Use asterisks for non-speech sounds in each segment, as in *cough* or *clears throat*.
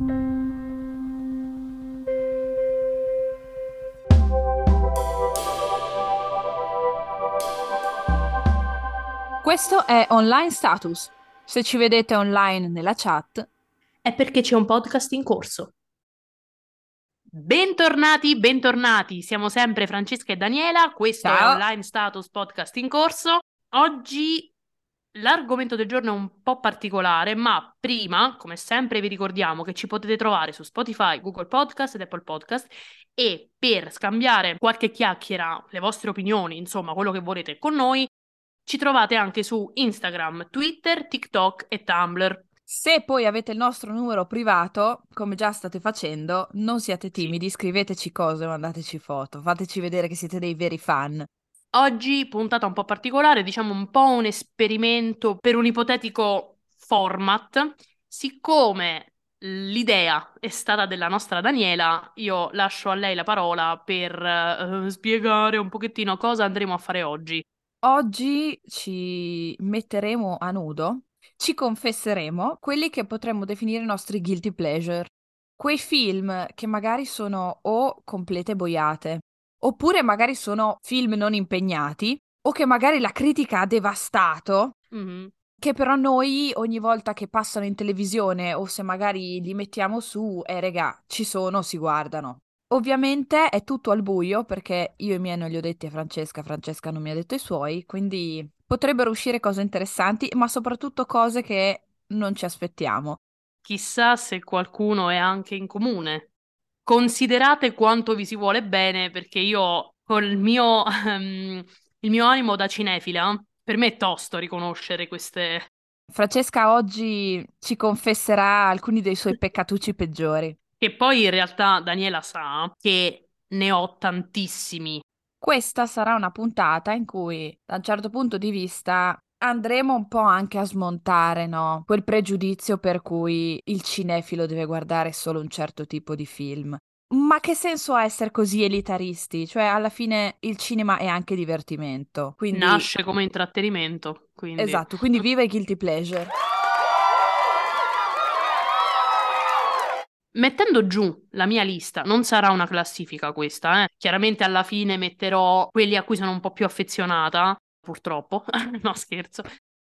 Questo è Online Status. Se ci vedete online nella chat, è perché c'è un podcast in corso. Bentornati, bentornati. Siamo sempre Francesca e Daniela. Questo Ciao. è Online Status Podcast in corso. Oggi l'argomento del giorno è un po' particolare, ma prima, come sempre, vi ricordiamo che ci potete trovare su Spotify, Google Podcast ed Apple Podcast e per scambiare qualche chiacchiera, le vostre opinioni, insomma, quello che volete con noi, ci trovate anche su Instagram, Twitter, TikTok e Tumblr. se poi avete il nostro numero privato, come già state facendo, non siate timidi, scriveteci cose, mandateci foto, fateci vedere che siete dei veri fan. Oggi puntata un po' particolare, diciamo un po' un esperimento per un ipotetico format. Siccome l'idea è stata della nostra Daniela, io lascio a lei la parola per eh, spiegare un pochettino cosa andremo a fare oggi. Oggi ci metteremo a nudo, ci confesseremo quelli che potremmo definire i nostri guilty pleasure. Quei film che magari sono o complete boiate, oppure magari sono film non impegnati, o che magari la critica ha devastato, Mhm. che però noi ogni volta che passano in televisione o se magari li mettiamo su, eh regà, ci sono, si guardano. Ovviamente è tutto al buio perché io i miei non li ho detti a Francesca, Francesca non mi ha detto i suoi, quindi potrebbero uscire cose interessanti, ma soprattutto cose che non ci aspettiamo. Chissà se qualcuno è anche in comune. Considerate quanto vi si vuole bene, perché io col mio, ehm, il mio animo da cinefila, per me è tosto riconoscere queste Francesca oggi ci confesserà alcuni dei suoi peccatucci peggiori. Che poi in realtà Daniela sa che ne ho tantissimi. Questa sarà una puntata in cui, da un certo punto di vista, andremo un po' anche a smontare, no? Quel pregiudizio per cui il cinefilo deve guardare solo un certo tipo di film. Ma che senso ha essere così elitaristi? Cioè, alla fine il cinema è anche divertimento. Quindi, Nasce come intrattenimento, quindi... esatto, quindi viva i guilty pleasure. Mettendo giù la mia lista, non sarà una classifica questa, eh. Chiaramente alla fine metterò quelli a cui sono un po' più affezionata, purtroppo. *laughs* No, scherzo.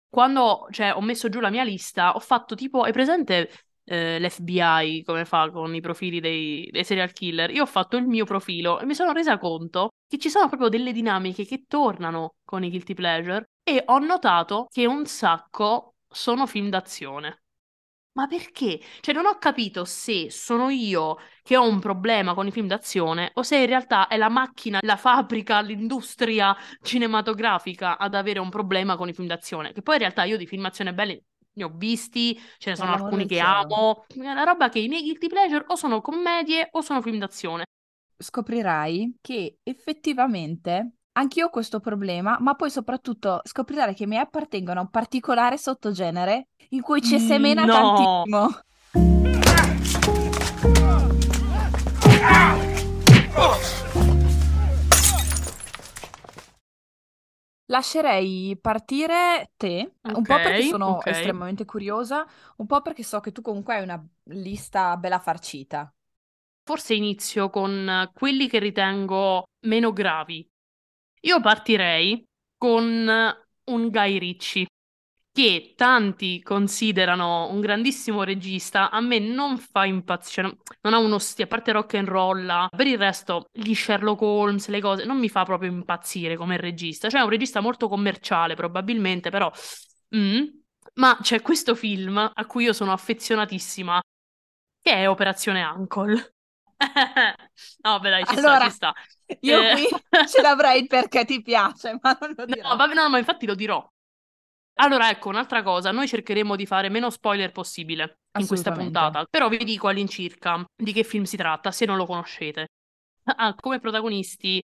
Quando, cioè, ho messo giù la mia lista, ho fatto tipo, hai presente eh, l'FBI come fa con i profili dei, dei serial killer? Io ho fatto il mio profilo e mi sono resa conto che ci sono proprio delle dinamiche che tornano con i guilty pleasure e ho notato che un sacco sono film d'azione. Ma perché? Cioè, non ho capito se sono io che ho un problema con i film d'azione o se in realtà è la macchina, la fabbrica, l'industria cinematografica ad avere un problema con i film d'azione. Che poi in realtà io di film d'azione belli ne ho visti, ce ne sono alcuni che cielo. amo. È una roba che i miei guilty pleasure o sono commedie o sono film d'azione. scoprirai che effettivamente anch'io ho questo problema, ma poi soprattutto scoprirai che mi appartengono a un particolare sottogenere in cui ci semena No. tantissimo. Lascerei partire te, un po' perché sono ok. estremamente curiosa, un po' perché so che tu comunque hai una lista bella farcita. Forse inizio con quelli che ritengo meno gravi. Io partirei con un Guy Ritchie, che tanti considerano un grandissimo regista, a me non fa impazzire, non ha uno stile, a parte rock and roll, per il resto gli Sherlock Holmes, le cose, non mi fa proprio impazzire come regista, cioè è un regista molto commerciale probabilmente, però... mm. Ma c'è questo film a cui io sono affezionatissima, che è Operazione Uncle. No, beh, dai, ci sta, Allora, ci sta. Io Eh, qui *laughs* ce l'avrei perché ti piace, ma non lo No, dirò. vabbè, no, ma infatti lo dirò. Allora, ecco, un'altra cosa, noi cercheremo di fare meno spoiler possibile in questa puntata, però vi dico all'incirca di che film si tratta, se non lo conoscete. Ha *laughs* come protagonisti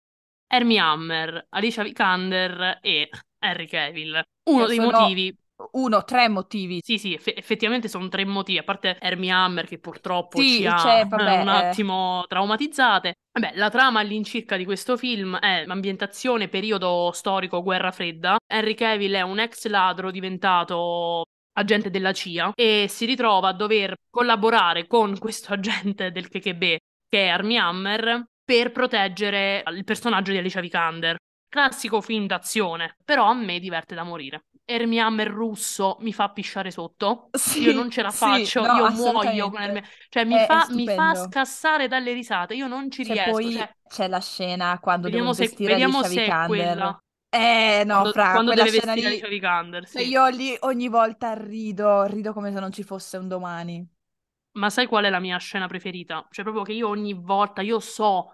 Hermie Hammer, Alicia Vikander e Henry Cavill. Uno Che dei sono motivi Uno, tre motivi. Sì, sì, eff- effettivamente sono tre motivi, a parte Hermie Hammer che purtroppo Sì, ci ha c'è, *laughs* vabbè, un eh. attimo traumatizzate. Vabbè, la trama all'incirca di questo film è ambientazione periodo storico guerra fredda. Henry Cavill è un ex ladro diventato agente della CIA e si ritrova a dover collaborare con questo *laughs* agente del KGB che è Armie Hammer per proteggere il personaggio di Alicia Vikander. Classico film d'azione, però a me diverte da morire. Ermi Hammer russo mi fa pisciare sotto. Sì, io non ce la sì, faccio, no, io muoio con. Ermi Cioè, mi È, è fa, mi fa scassare dalle risate. Io non ci C'è riesco. poi Cioè, c'è la scena quando devono vediamo se, vestire vediamo se è quella. Eh no, Quando, fra, quando deve scena lì, Vikander, cioè sì. io lì ogni volta rido, rido come se non ci fosse un domani. Ma sai qual è la mia scena preferita? Cioè, proprio che io ogni volta, io so,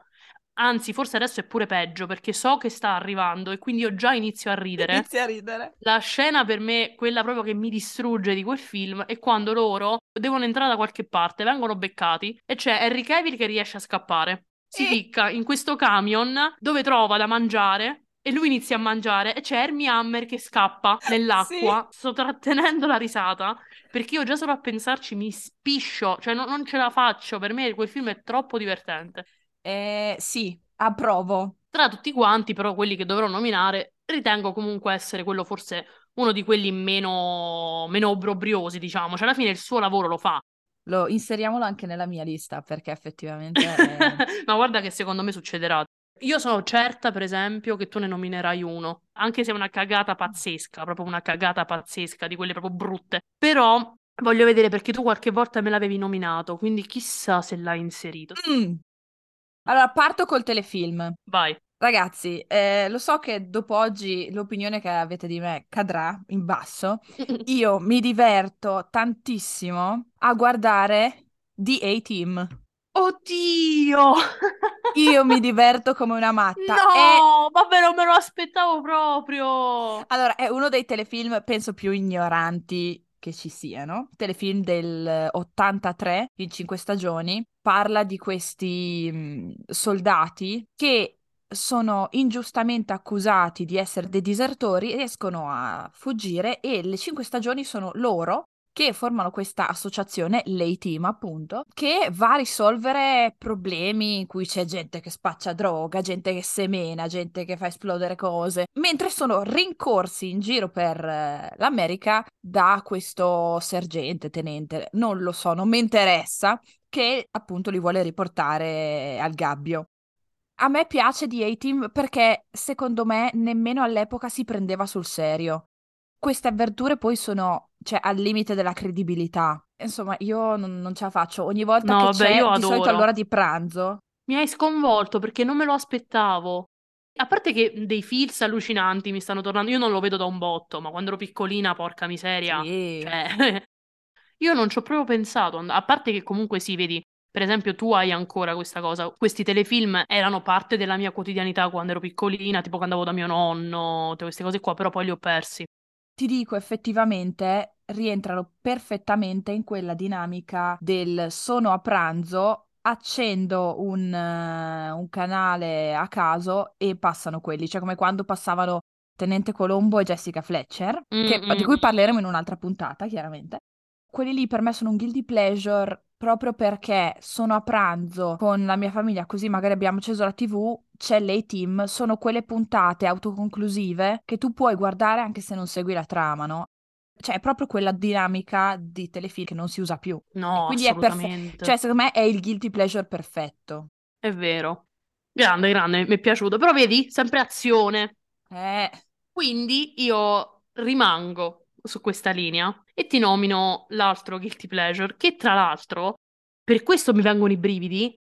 anzi, forse adesso è pure peggio, perché so che sta arrivando e quindi io già inizio a ridere. Inizia a ridere. La scena per me, quella proprio che mi distrugge di quel film, è quando loro devono entrare da qualche parte, vengono beccati e c'è Henry Cavill che riesce a scappare. Si E- ficca in questo camion dove trova da mangiare e lui inizia a mangiare e c'è Hermie Hammer che scappa nell'acqua. Sto trattenendo la risata perché io già solo a pensarci mi spiscio, cioè non, non ce la faccio. Per me quel film è troppo divertente. Eh, sì, approvo. Tra tutti quanti, però, quelli che dovrò nominare, ritengo comunque essere quello forse uno di quelli meno, meno obbrobriosi, diciamo. Cioè, alla fine il suo lavoro lo fa. Lo inseriamolo anche nella mia lista perché effettivamente è... *laughs* Ma guarda che secondo me succederà. Io sono certa, per esempio, che tu ne nominerai uno, anche se è una cagata pazzesca, proprio una cagata pazzesca, di quelle proprio brutte. Però voglio vedere perché tu qualche volta me l'avevi nominato, quindi chissà se l'hai inserito. Mm. Allora, parto col telefilm. Vai. Ragazzi, eh, lo so che dopo oggi l'opinione che avete di me cadrà in basso. *laughs* Io mi diverto tantissimo a guardare The A-Team. Oddio! *laughs* Io mi diverto come una matta. È... No, vabbè, non me lo aspettavo proprio. Allora, è uno dei telefilm, penso, più ignoranti che ci siano. Telefilm del 83, in cinque stagioni. Parla di questi mh, soldati che sono ingiustamente accusati di essere dei disertori, riescono a fuggire e le cinque stagioni sono loro che formano questa associazione, l'A-Team appunto, che va a risolvere problemi in cui c'è gente che spaccia droga, gente che semena, gente che fa esplodere cose, mentre sono rincorsi in giro per eh, l'America da questo sergente, tenente, non lo so, non mi interessa, che appunto li vuole riportare al gabbio. A me piace di A-Team perché secondo me nemmeno all'epoca si prendeva sul serio. Queste avventure poi sono, cioè, al limite della credibilità. Insomma, io non, non ce la faccio. Ogni volta No, che vabbè, c'è, io di solito adoro. all'ora di pranzo, Mi hai sconvolto perché non me lo aspettavo. A parte che dei feels allucinanti mi stanno tornando, io non lo vedo da un botto, ma quando ero piccolina, porca miseria, sì. cioè, *laughs* io non ci ho proprio pensato. A parte che comunque sì, vedi, per esempio tu hai ancora questa cosa, questi telefilm erano parte della mia quotidianità quando ero piccolina, tipo quando andavo da mio nonno, queste cose qua, però poi li ho persi. Ti dico, effettivamente rientrano perfettamente in quella dinamica del sono a pranzo, accendo un, eh, un canale a caso e passano quelli, cioè come quando passavano Tenente Colombo e Jessica Fletcher, che- Mm, di cui mm. parleremo in un'altra puntata, chiaramente. Quelli lì per me sono un guilty pleasure proprio perché sono a pranzo con la mia famiglia, così magari abbiamo acceso la TV, c'è l'A-Team, sono quelle puntate autoconclusive che tu puoi guardare anche se non segui la trama, no? Cioè, è proprio quella dinamica di telefilm che non si usa più. E No, quindi è perfetto. Cioè, secondo me è il guilty pleasure perfetto. È vero. Grande, grande, mi è piaciuto. Però vedi, sempre azione. Eh, Quindi io rimango su questa linea e ti nomino l'altro guilty pleasure, che tra l'altro, per questo mi vengono i brividi,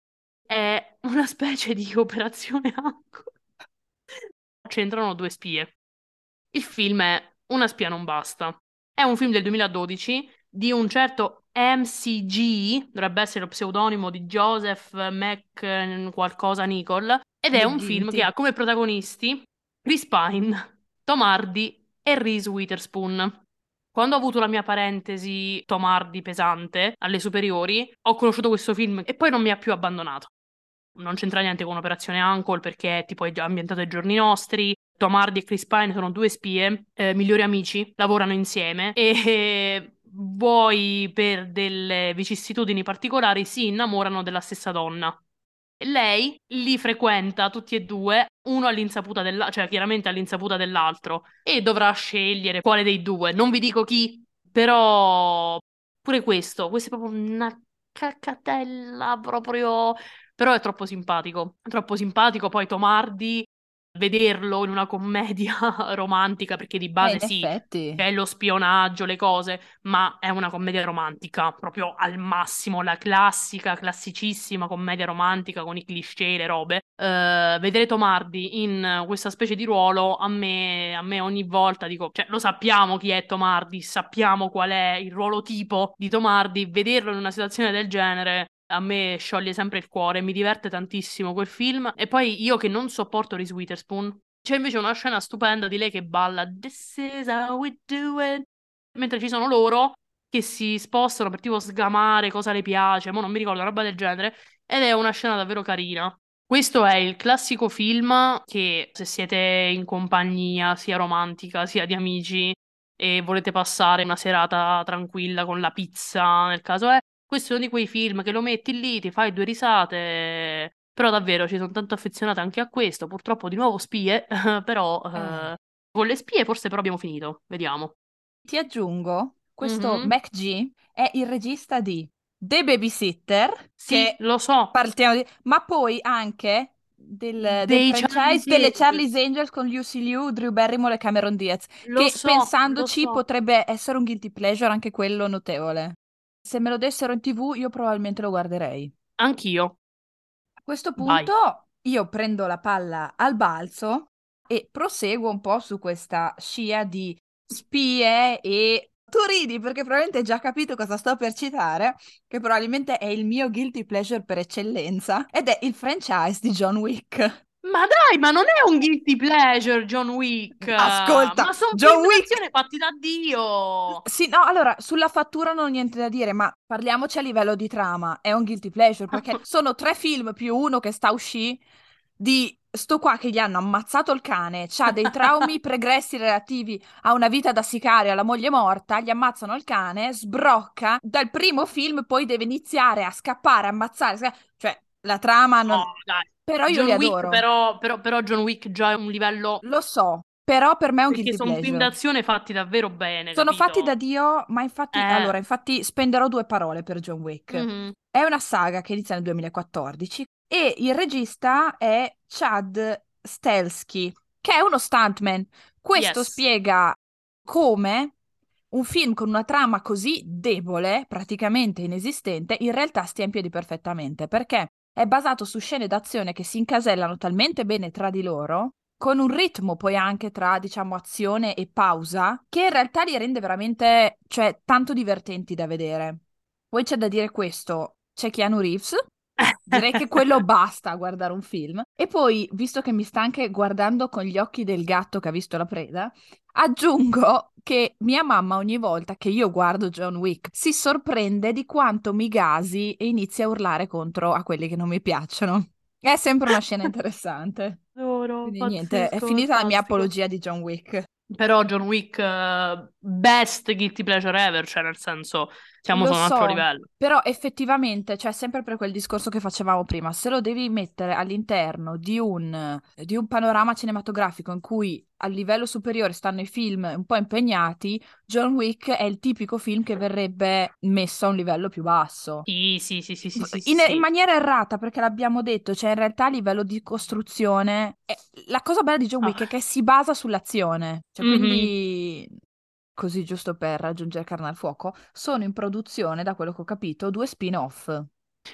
è una specie di operazione Anco. C'entrano due spie. Il film è Una spia non basta. È un film del 2012 di un certo MCG, dovrebbe essere lo pseudonimo di Joseph Mac qualcosa Nicol, ed è un film che ha come protagonisti Chris Pine, Tom Hardy e Reese Witherspoon. Quando ho avuto la mia parentesi Tom Hardy pesante alle superiori, ho conosciuto questo film e poi non mi ha più abbandonato. Non c'entra niente con Operazione Uncle perché è tipo è ambientato ai giorni nostri. Tom Hardy e Chris Pine sono due spie, eh, migliori amici, lavorano insieme e eh, vuoi per delle vicissitudini particolari si innamorano della stessa donna. Lei li frequenta tutti e due, uno all'insaputa dell'altro, cioè chiaramente all'insaputa dell'altro, e dovrà scegliere quale dei due. Non vi dico chi, Però pure questo, questo è proprio una cacatella proprio... Però è troppo simpatico, troppo simpatico. Poi Tomardi vederlo in una commedia *laughs* romantica, perché di base Eh, sì, effetti. c'è lo spionaggio, le cose, ma è una commedia romantica, proprio al massimo, la classica, classicissima commedia romantica con i cliché, le robe. Eh, vedere Tomardi in questa specie di ruolo, a me, a me ogni volta dico, cioè lo sappiamo chi è Tomardi, sappiamo qual è il ruolo tipo di Tomardi, vederlo in una situazione del genere a me scioglie sempre il cuore, mi diverte tantissimo quel film. E poi io che non sopporto Reese Witherspoon, c'è invece una scena stupenda di lei che balla This is how we do it. Mentre ci sono loro che si spostano per tipo sgamare cosa le piace, ma non mi ricordo, una roba del genere. Ed è una scena davvero carina. Questo è il classico film che se siete in compagnia sia romantica sia di amici e volete passare una serata tranquilla con la pizza, nel caso è, questo è uno di quei film che lo metti lì, ti fai due risate. Però davvero ci sono tanto affezionata anche a questo. Purtroppo di nuovo spie, *laughs* però Eh. eh, con le spie forse però abbiamo finito. Vediamo. Ti aggiungo, questo Mhm. Mac G è il regista di The Babysitter, Sì, lo so. partiamo di... ma poi anche del, del franchise Charlie's delle. Charlie's Angels con Lucy Liu, Drew Barrymore e Cameron Diaz, Lo che so, pensandoci so. potrebbe essere un guilty pleasure anche quello notevole. Se me lo dessero in TV io probabilmente lo guarderei. Anch'io. A questo Vai. punto io prendo la palla al balzo e proseguo un po' su questa scia di spie e tu ridi perché probabilmente hai già capito cosa sto per citare, che probabilmente è il mio guilty pleasure per eccellenza, ed è il franchise di John Wick. Ma dai, ma non è un guilty pleasure, John Wick. Ascolta, Ma sono John Wick- fatti da Dio. Sì, no, allora, sulla fattura non ho niente da dire, ma parliamoci a livello di trama. È un guilty pleasure perché *laughs* sono tre film più uno che sta uscì di sto qua che gli hanno ammazzato il cane, ha dei traumi *laughs* pregressi relativi a una vita da sicario, alla moglie morta, gli ammazzano il cane, sbrocca, dal primo film poi deve iniziare a scappare, ammazzare, cioè la trama non... No, dai. Però io John li Wick, adoro. però, però, però John Wick già è un livello Lo so, però per me è un Perché sono film d'azione fatti davvero bene, Sono capito? fatti da Dio, ma infatti, Eh. allora, infatti spenderò due parole per John Wick. Mhm. È una saga che inizia nel 2014 e il regista è Chad Stahelski, che è uno stuntman. Questo Yes. spiega come un film con una trama così debole, praticamente inesistente, in realtà stia in piedi perfettamente, perché è basato su scene d'azione che si incasellano talmente bene tra di loro, con un ritmo poi anche tra, diciamo, azione e pausa, che in realtà li rende veramente, cioè, tanto divertenti da vedere. Poi c'è da dire questo, c'è Keanu Reeves, direi che quello *laughs* basta a guardare un film. E poi, visto che mi sta anche guardando con gli occhi del gatto che ha visto la preda, aggiungo che mia mamma ogni volta che io guardo John Wick si sorprende di quanto mi gasi e inizi a urlare contro a quelli che non mi piacciono. È sempre una scena *laughs* interessante. Adoro, Quindi niente, è pazzesco, finita la mia fantastico. apologia di John Wick. Però John Wick, eh, best guilty pleasure ever, cioè nel senso, siamo su un altro so, livello. Però effettivamente, cioè sempre per quel discorso che facevamo prima, se lo devi mettere all'interno di un, di un panorama cinematografico in cui a livello superiore stanno i film un po' impegnati, John Wick è il tipico film che verrebbe messo a un livello più basso. Sì, sì, sì, sì, sì, sì, In, sì. in maniera errata, perché l'abbiamo detto, cioè in realtà a livello di costruzione, è- la cosa bella di John Wick Ah. è che si basa sull'azione. Cioè, Mhm. quindi, così giusto per raggiungere carne al fuoco, sono in produzione, da quello che ho capito, due spin-off.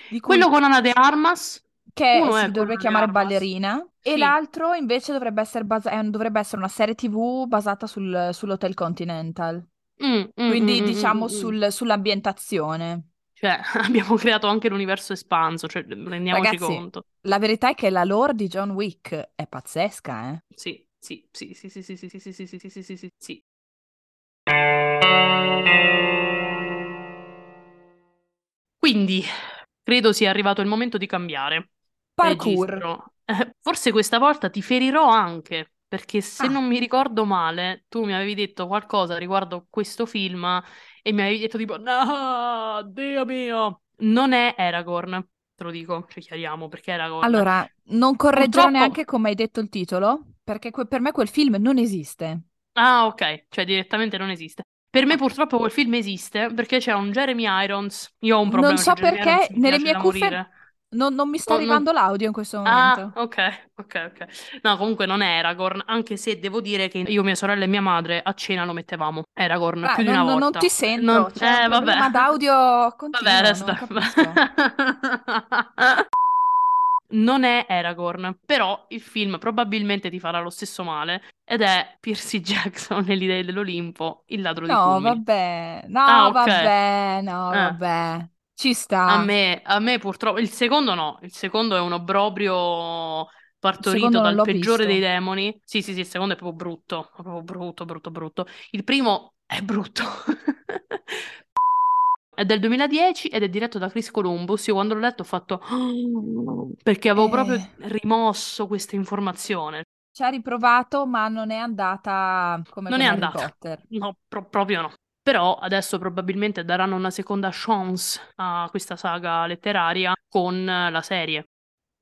Di cui Quello con Ana de Armas, che uno si dovrebbe chiamare. Ballerina e Sì. l'altro invece dovrebbe essere, basa- eh, dovrebbe essere una serie TV basata sul- sull'Hotel Continental. Mm, mm, Quindi mm, mm, diciamo mm, mm. sul- sull'ambientazione. Cioè, abbiamo creato anche l'universo espanso, cioè, rendiamoci Ragazzi, conto. la verità è che la lore di John Wick è pazzesca, eh? Sì, sì, sì, sì, sì, sì, sì, sì, sì, sì, sì, sì, sì, sì. Quindi, credo sia arrivato il momento di cambiare Parkour. Eh, forse questa volta ti ferirò anche, perché se Ah. non mi ricordo male, tu mi avevi detto qualcosa riguardo questo film e mi avevi detto tipo, no, Dio mio, non è Aragorn, te lo dico, ci chiariamo perché Aragorn. Allora, non correggerò Purtroppo- neanche come hai detto il titolo, perché que- per me quel film non esiste. Ah, ok, cioè direttamente non esiste. Per me purtroppo quel film esiste perché c'è un Jeremy Irons. Io ho un problema Non so perché Irons, mi nelle mie cuffie non, non mi sta Non- non- arrivando l'audio in questo Ah, momento. ok, ok, ok. No, comunque non è Aragorn, anche se devo dire che io, mia sorella e mia madre a cena lo mettevamo. Aragorn, Ah, più di non, una non- non volta. ti sento, Non- un eh, vabbè. problema d'audio *laughs* continuo, Vabbè, non resta. *laughs* Non è Aragorn, però il film probabilmente ti farà lo stesso male ed è Percy *laughs* Jackson nelle idee dell'Olimpo, il ladro di No, fulmini. vabbè, no, Ah, ok. vabbè, no, Eh. vabbè, ci A sta. me, a me purtroppo, il secondo no, il secondo è un obbrobrio partorito dal peggiore dei visto. demoni. Sì, sì, sì, il secondo è proprio brutto, proprio brutto, brutto, brutto. Il primo è brutto. *laughs* È del 2010 ed è diretto da Chris Columbus. Io quando l'ho letto ho fatto "Oh", perché avevo proprio Eh. rimosso questa informazione. Ci ha riprovato, ma non è andata come Non è Harry andata. Potter. No, pro- proprio no. Però adesso probabilmente daranno una seconda chance a questa saga letteraria con la serie.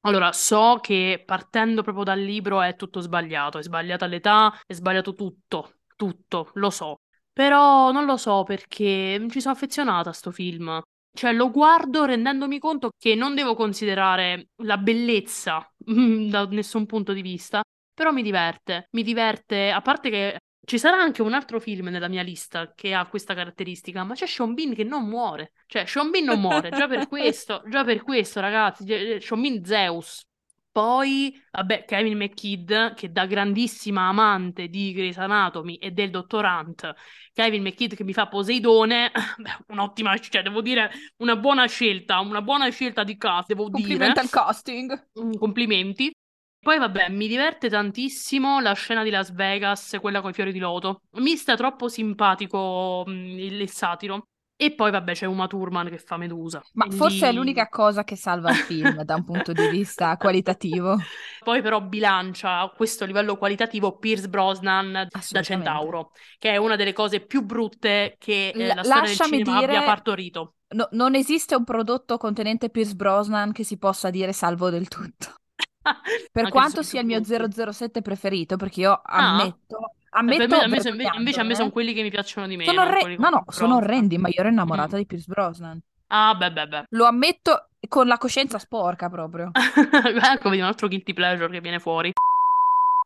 Allora, so che partendo proprio dal libro è tutto sbagliato, è sbagliata l'età, è sbagliato tutto, tutto, lo so. Però non lo so perché ci sono affezionata a sto film. Cioè, lo guardo rendendomi conto che non devo considerare la bellezza *laughs* da nessun punto di vista, però mi diverte. Mi diverte, a parte che ci sarà anche un altro film nella mia lista che ha questa caratteristica, ma c'è Sean Bean che non muore. Cioè, Sean Bean non muore, già per *laughs* questo, già per questo, ragazzi, eh, Sean Bean Zeus. Poi, vabbè, Kevin McKidd, che da grandissima amante di Grey's Anatomy e del Dottor Hunt, Kevin McKidd che mi fa Poseidone, *laughs* beh, un'ottima, cioè, devo dire, una buona scelta, una buona scelta di cast, devo dire. Complimenti al casting. Mm, Complimenti. Poi vabbè, mi diverte tantissimo la scena di Las Vegas, quella con i fiori di loto. Mi sta troppo simpatico mm, il, il satiro. E poi vabbè c'è Uma Thurman che fa Medusa. Ma E forse è l'unica cosa che salva il film da un punto di vista *laughs* qualitativo. Poi però bilancia a questo livello qualitativo Pierce Brosnan da. Centauro, che è una delle cose più brutte che eh, L- la storia del cinema dire- abbia partorito. No- non esiste un prodotto contenente Pierce Brosnan che si possa dire salvo del tutto. *laughs* Per Anche quanto sia il mio brutti. 007 preferito, perché io Ah. Ammetto, per ammetto me- a me invece, a me sono eh, quelli che mi piacciono di meno. sono orre- no, no, sono orrendi, ma io ero innamorata Mm. di Pierce Brosnan. Ah, beh, beh, beh. Lo ammetto con la coscienza sporca proprio. *laughs* ecco, vedi un altro guilty pleasure che viene fuori.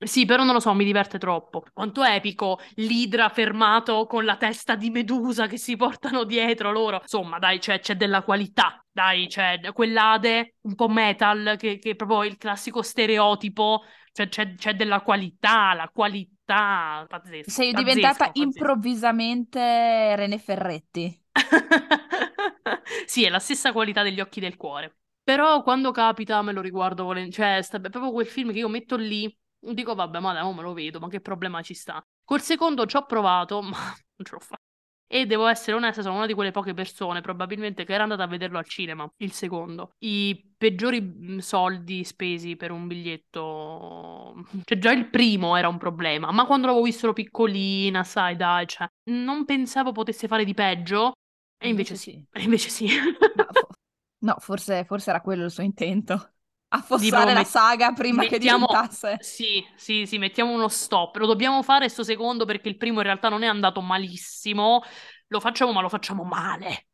Sì, però non lo so, mi diverte troppo. Quanto è epico l'idra fermato con la testa di Medusa che si portano dietro loro. Insomma, dai, c'è, c'è della qualità. Dai, c'è quell'ade un po' metal, che, che è proprio il classico stereotipo. Cioè, c'è, c'è della qualità, la qualità pazzesca. Sei pazzesco, diventata pazzesco. improvvisamente René Ferretti. *laughs* Sì, è la stessa qualità degli occhi del cuore. Però quando capita me lo riguardo volentieri. Cioè, sta- è proprio quel film che io metto lì, dico vabbè, ma dai, me lo vedo, ma che problema ci sta? Col secondo ci ho provato, *laughs* ma non ce l'ho fatta. E devo essere onesta, sono una di quelle poche persone probabilmente che era andata a vederlo al cinema, il secondo. I peggiori mh, soldi spesi per un biglietto, cioè già il primo era un problema, ma quando l'avevo visto ero piccolina, sai, dai, cioè, non pensavo potesse fare di peggio, e invece, sì. *laughs* E invece sì. Ma fo- *laughs* no, forse, forse era quello il suo intento. Affossare la met- saga prima che mettiamo- diventasse. Sì, sì, sì, mettiamo uno stop. Lo dobbiamo fare sto secondo perché il primo in realtà non è andato malissimo. Lo facciamo, ma lo facciamo male.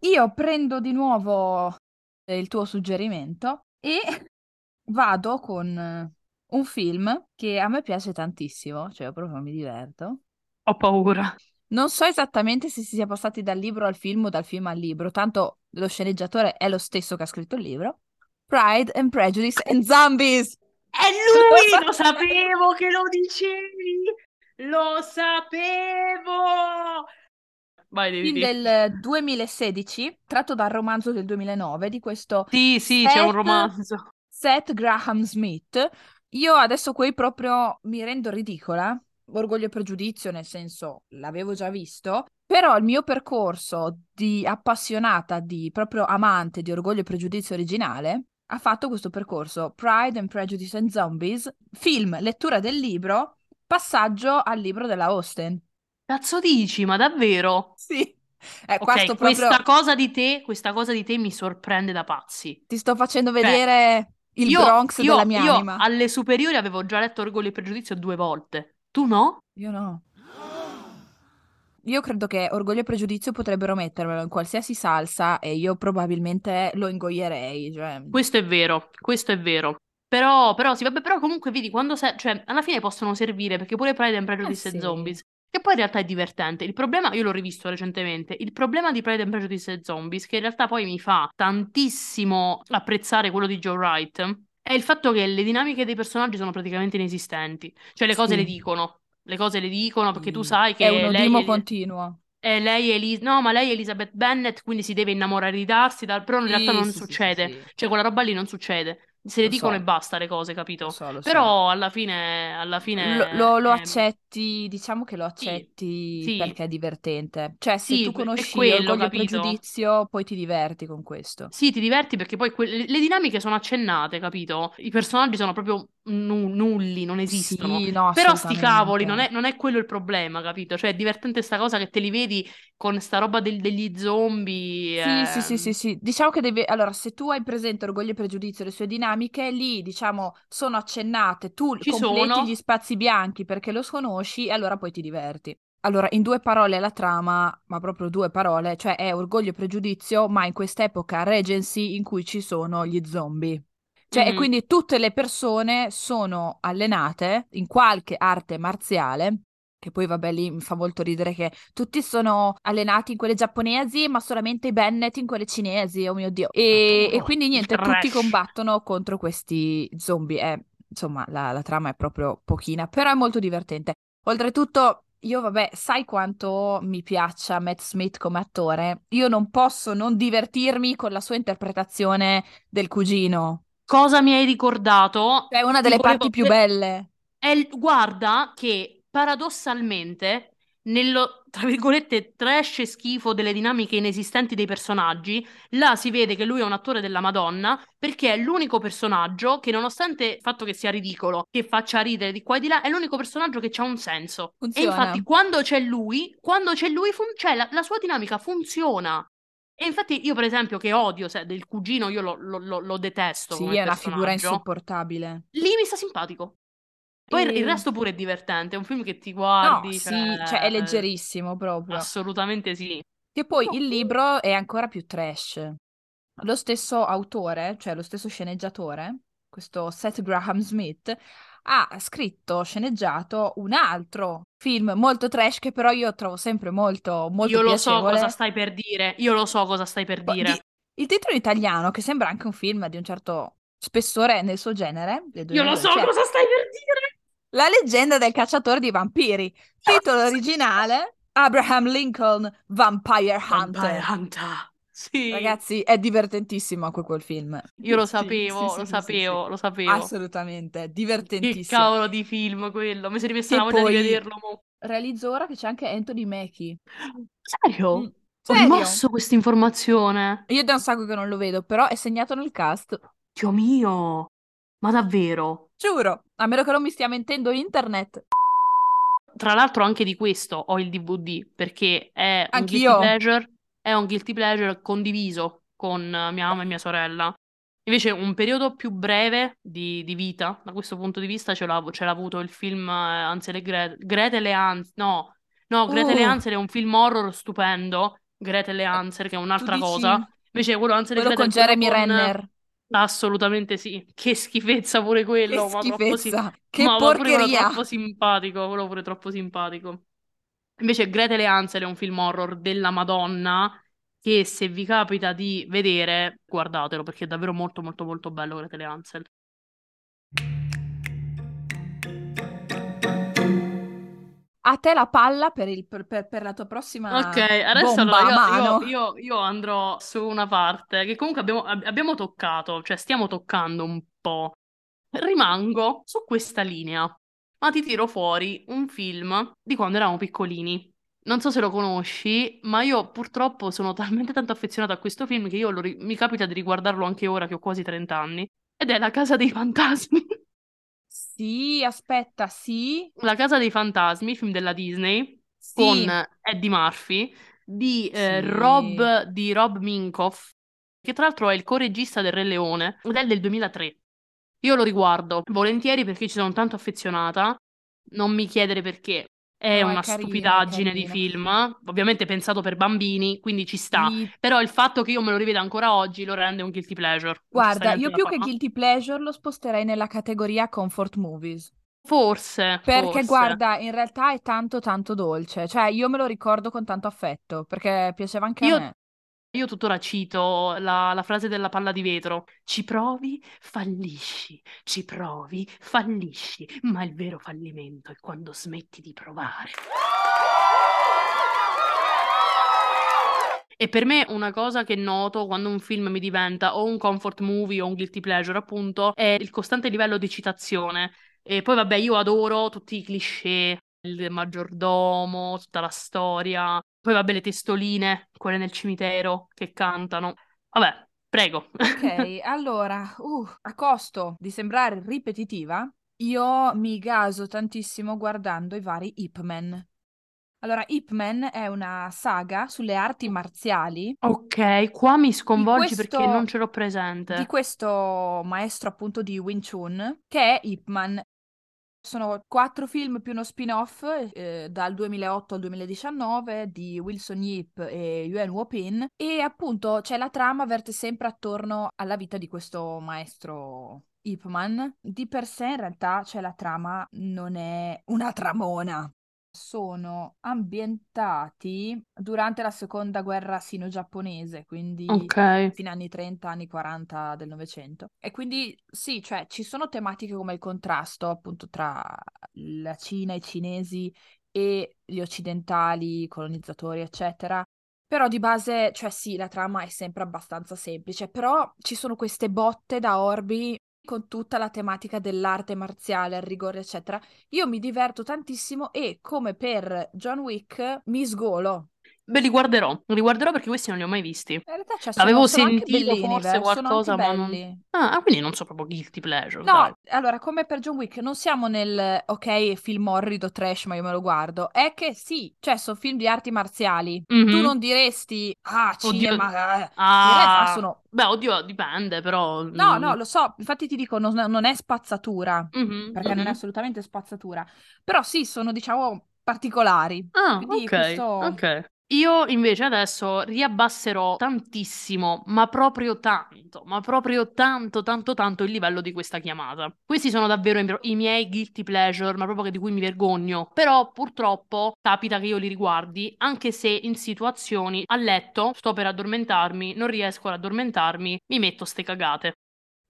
Io prendo di nuovo eh, il tuo suggerimento e *laughs* vado con eh, un film che a me piace tantissimo, cioè proprio mi diverto. Ho paura. Non so esattamente se si sia passati dal libro al film o dal film al libro, tanto lo sceneggiatore è lo stesso che ha scritto il libro. Pride and Prejudice and Zombies. È lui! Lo sapevo che lo dicevi! Lo sapevo! Vai, devi Film del 2016, tratto dal romanzo del 2009 di questo Sì, sì, c'è un Seth- romanzo. Seth Graham Smith. Io adesso qui proprio mi rendo ridicola, orgoglio e pregiudizio, nel senso l'avevo già visto, però il mio percorso di appassionata, di proprio amante di orgoglio e pregiudizio originale, ha fatto questo percorso Pride and Prejudice and Zombies, film, lettura del libro, passaggio al libro della Austen. Cazzo dici, ma davvero? Sì, è Ok, questo proprio... questa cosa di te, questa cosa di te mi sorprende da pazzi. Ti sto facendo vedere il Io, Bronx io, della mia io anima. alle superiori avevo già letto Orgoglio e Pregiudizio due volte. Tu no? Io no. Io credo che Orgoglio e Pregiudizio potrebbero mettermelo in qualsiasi salsa e io probabilmente lo ingoierei. Cioè... Questo è vero, questo è vero. Però, però, sì, vabbè, però comunque vedi, quando se- cioè, alla fine possono servire, perché pure Pride and Prejudice Eh e sì. Zombies, che poi in realtà è divertente. Il problema, io l'ho rivisto recentemente, il problema di Pride and Prejudice e Zombies, che in realtà poi mi fa tantissimo apprezzare quello di Joe Wright, è il fatto che le dinamiche dei personaggi sono praticamente inesistenti. Cioè le cose le Sì. dicono, le cose le dicono perché tu Sì. sai che È un odimo è... continuo. Eh, lei è Elis- no, ma lei è Elizabeth Bennett, quindi si deve innamorare di Darcy, dal- però in realtà Sì, non sì, succede. sì. Cioè, quella roba lì non succede. Se le Lo dicono so. e basta le cose, Lo capito? so, lo so. Però alla fine, alla Lo, fine, lo- lo ehm, accetti, diciamo che lo accetti sì, perché è divertente. Cioè, se sì, tu è conosci quello, capito? Pregiudizio, poi ti diverti con questo. Sì, ti diverti perché poi que- le dinamiche sono accennate, capito? I personaggi sono proprio nu- nulli, non esistono. Sì, no, Però sti cavoli, non è, non è quello il problema, capito? Cioè, è divertente sta cosa che te li vedi con sta roba del- degli zombie. Sì, sì, sì, sì, ehm, sì. Diciamo che devi... Allora, se tu hai presente Orgoglio e Pregiudizio e le sue dinamiche, lì, diciamo, sono accennate. Tu Ci completi gli sono. spazi bianchi perché lo conosci e allora poi ti diverti. Allora, in due parole la trama, ma proprio due parole, cioè è Orgoglio e Pregiudizio, ma in quest'epoca Regency in cui ci sono gli zombie. Cioè, e Mhm. quindi tutte le persone sono allenate in qualche arte marziale, che poi vabbè lì mi fa molto ridere che tutti sono allenati in quelle giapponesi, ma solamente i Bennett in quelle cinesi, oh mio Dio. E, e Oh, quindi il niente, tutti trash. combattono contro questi zombie. Eh, insomma, la, la trama è proprio pochina, però è molto divertente. Oltretutto, io vabbè, sai quanto mi piaccia Matt Smith come attore? Io non posso non divertirmi con la sua interpretazione del cugino. Cosa mi hai ricordato? Cioè, è una delle volevo... parti più belle. È Guarda che paradossalmente, nello, tra virgolette, trash e schifo delle dinamiche inesistenti dei personaggi, là si vede che lui è un attore della Madonna, perché è l'unico personaggio che, nonostante il fatto che sia ridicolo, che faccia ridere di qua e di là, è l'unico personaggio che ha un senso. E infatti, Funziona. quando c'è lui, quando c'è lui, fun- cioè la, la sua dinamica funziona. E infatti io, per esempio, che odio se, del cugino, io lo, lo- lo- detesto Sì, è una figura insopportabile. lì mi sta simpatico. Poi il E... resto pure è divertente, è un film che ti No, guardi, sì, cioè è cioè... leggerissimo proprio. Assolutamente sì. Che poi No, il libro è ancora più trash. Lo stesso autore, cioè lo stesso sceneggiatore, questo Seth Graham Smith, ha scritto, sceneggiato un altro film molto trash che però io trovo sempre molto, molto io lo so cosa stai per dire, io lo so cosa stai per dire. di- il titolo italiano, che sembra anche un film di un certo spessore nel suo genere, Io lo so 2012, è cosa stai per dire. La leggenda del cacciatore di vampiri. Titolo originale: Abraham Lincoln Vampire Vampire Hunter. Sì, Ragazzi, è divertentissimo anche quel film. io lo sapevo, sì, lo sì, sì. sapevo, lo sapevo. Assolutamente, Che divertentissimo. cavolo di film quello, mi è rimessa Che la voglia di vederlo. mo. realizzo ora che c'è anche Anthony Mackie. Serio? Mm, Ho Serio? rimosso questa informazione. Io da un sacco che non lo vedo, però è segnato nel cast. Dio mio, ma davvero? Giuro, a meno che non mi stia mentendo internet. Tra l'altro anche di questo ho il DVD perché è un guilty Anch'io. pleasure, è un guilty pleasure condiviso con eh, mia mamma e mia sorella. Invece un periodo più breve di, di vita, da questo punto di vista, ce l'ha, ce l'ha avuto il film eh, Hansel e Gretel, Gretel e Hans, no, no, Gretel e Uh, Hansel è un film horror stupendo, Gretel e eh, Hansel che è un'altra cosa. Invece quello Hansel e con Gretel, quello Jeremy con... Renner? Assolutamente sì, che schifezza pure Che quello, ma troppo si... schifezza, che Ma, ma pure porcheria. troppo simpatico, quello pure troppo simpatico. Invece Gretel e Hansel è un film horror della Madonna che se vi capita di vedere, guardatelo perché è davvero molto molto molto bello Gretel e Hansel. A te la palla per, il- per- per- per la tua prossima Ok, adesso allora io, io- io- andrò su una parte che comunque abbiamo, ab- abbiamo toccato, cioè stiamo toccando un po'. Rimango su questa linea, ma ti tiro fuori un film di quando eravamo piccolini. Non so se lo conosci, ma io purtroppo sono *laughs* talmente tanto affezionata a questo film che io ri- mi capita di riguardarlo anche ora che ho quasi 30 anni. Ed è La Casa dei Fantasmi. *laughs* Sì, aspetta, sì, La Casa dei Fantasmi, film della Disney, sì, con Eddie Murphy, di, eh, sì. Rob, di Rob Minkoff, che tra l'altro è il co-regista del Re Leone, ed è del 2003. Io lo riguardo volentieri perché ci sono tanto affezionata. Non mi chiedere perché. È No, è una carino, è stupidaggine di carino. film, ovviamente pensato per bambini, quindi ci sta. Sì, Però il fatto che io me lo riveda ancora oggi lo rende un guilty pleasure. Guarda, io più che guilty pleasure lo sposterei nella categoria comfort movies. Forse, Perché forse. guarda, in realtà è tanto tanto dolce, cioè io me lo ricordo con tanto affetto, perché piaceva anche a Io, me. Io tuttora cito la, la frase della palla di vetro. Ci provi, fallisci. Ci provi, fallisci. Ma il vero fallimento è quando smetti di provare. E per me una cosa che noto quando un film mi diventa o un comfort movie o un guilty pleasure, appunto, è il costante livello di citazione. E poi, vabbè, io adoro tutti i cliché, il maggiordomo, tutta la storia. Poi, vabbè, le testoline, quelle nel cimitero che cantano. Vabbè, prego. Ok, *laughs* allora, uh, a costo di sembrare ripetitiva, io mi gaso tantissimo guardando i vari Ip Man. Allora, Ip Man è una saga sulle arti marziali Ok, qua mi di sconvolgi perché non questo, ce l'ho di presente. questo maestro appunto di Wing Chun, che è Ip Man. Sono quattro film più uno spin-off eh, dal 2008 al 2019 di Wilson Yip e Yuen Woo-pin e appunto c'è la trama verte sempre attorno alla vita di questo maestro Ip Man. Di per sé in realtà c'è la trama non è una tramona. Sono ambientati durante la seconda guerra sino-giapponese, quindi Ok. fine anni 30, anni 40 del Novecento. E quindi sì, cioè ci sono tematiche come il contrasto appunto tra la Cina, i cinesi e gli occidentali, i colonizzatori, eccetera. Però di base, cioè sì, la trama è sempre abbastanza semplice, però ci sono queste botte da orbi con tutta la tematica dell'arte marziale, il rigore, eccetera. Io mi diverto tantissimo e come per John Wick mi sgolo. Beh, li guarderò, li guarderò perché questi non li ho mai visti. In realtà, cioè, sono, anche sentito bellini, forse qualcosa, ma non... Ah, ah, quindi non so proprio guilty pleasure, dai. No, allora, come per John Wick, non siamo nel ok, film orrido, trash, ma io me lo guardo. È che sì, cioè, sono film di arti marziali. Tu Mhm. non diresti, ah, Oddio. cinema. eh." In realtà Ah, sono. beh, oddio, dipende, però... No, mm, no, lo so, infatti ti dico, non, non è spazzatura, mhm, perché non è mhm. assolutamente spazzatura. Però sì, sono, diciamo, particolari. Ah, Quindi ok, questo. ok. Io invece adesso riabbasserò tantissimo, ma proprio tanto, ma proprio tanto, tanto, tanto il livello di questa chiamata. Questi sono davvero i, miei guilty pleasure, ma proprio di cui mi vergogno. Però purtroppo capita che io li riguardi, anche se in situazioni a letto, sto per addormentarmi, non riesco ad addormentarmi, mi metto ste cagate.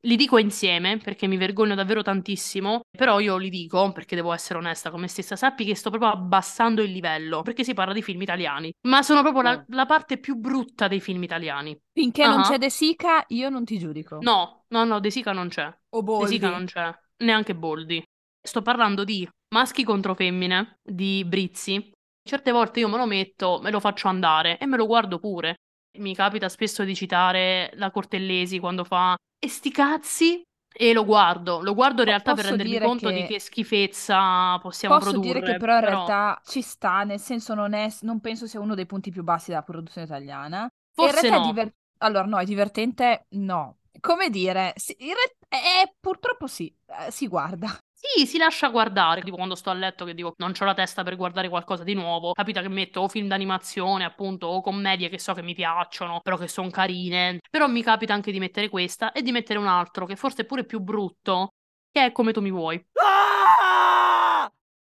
Li dico insieme perché mi vergogno davvero tantissimo, però io li dico perché devo essere onesta con me stessa. Sappi che sto proprio abbassando il livello perché si parla di film italiani, ma sono proprio la, Oh. la parte più brutta dei film italiani. Finché non Ah, c'è De Sica, io non ti giudico. No, no, no, De Sica non c'è. O De Sica Boldi. non c'è, neanche Boldi. Sto parlando di maschi contro femmine, di Brizzi. Certe volte io me lo metto, me lo faccio andare e me lo guardo pure. Mi capita spesso di citare la Cortellesi quando fa E sti cazzi? E lo guardo, lo guardo in realtà per Posso rendermi conto di che che schifezza possiamo Posso dire che produrre, però in però realtà ci sta, nel senso non è, non penso sia uno dei punti più bassi della produzione italiana. In forse realtà è no. divertente. Allora, no, è divertente? No. Come dire, in realtà è, purtroppo sì, eh, si guarda. Sì, si lascia guardare, tipo quando sto a letto che dico non ho la testa per guardare qualcosa di nuovo, capita che metto o film d'animazione, appunto, o commedie che so che mi piacciono, però che sono carine. Però mi capita anche di mettere questa e di mettere un altro che forse è pure più brutto, che è Come tu mi vuoi.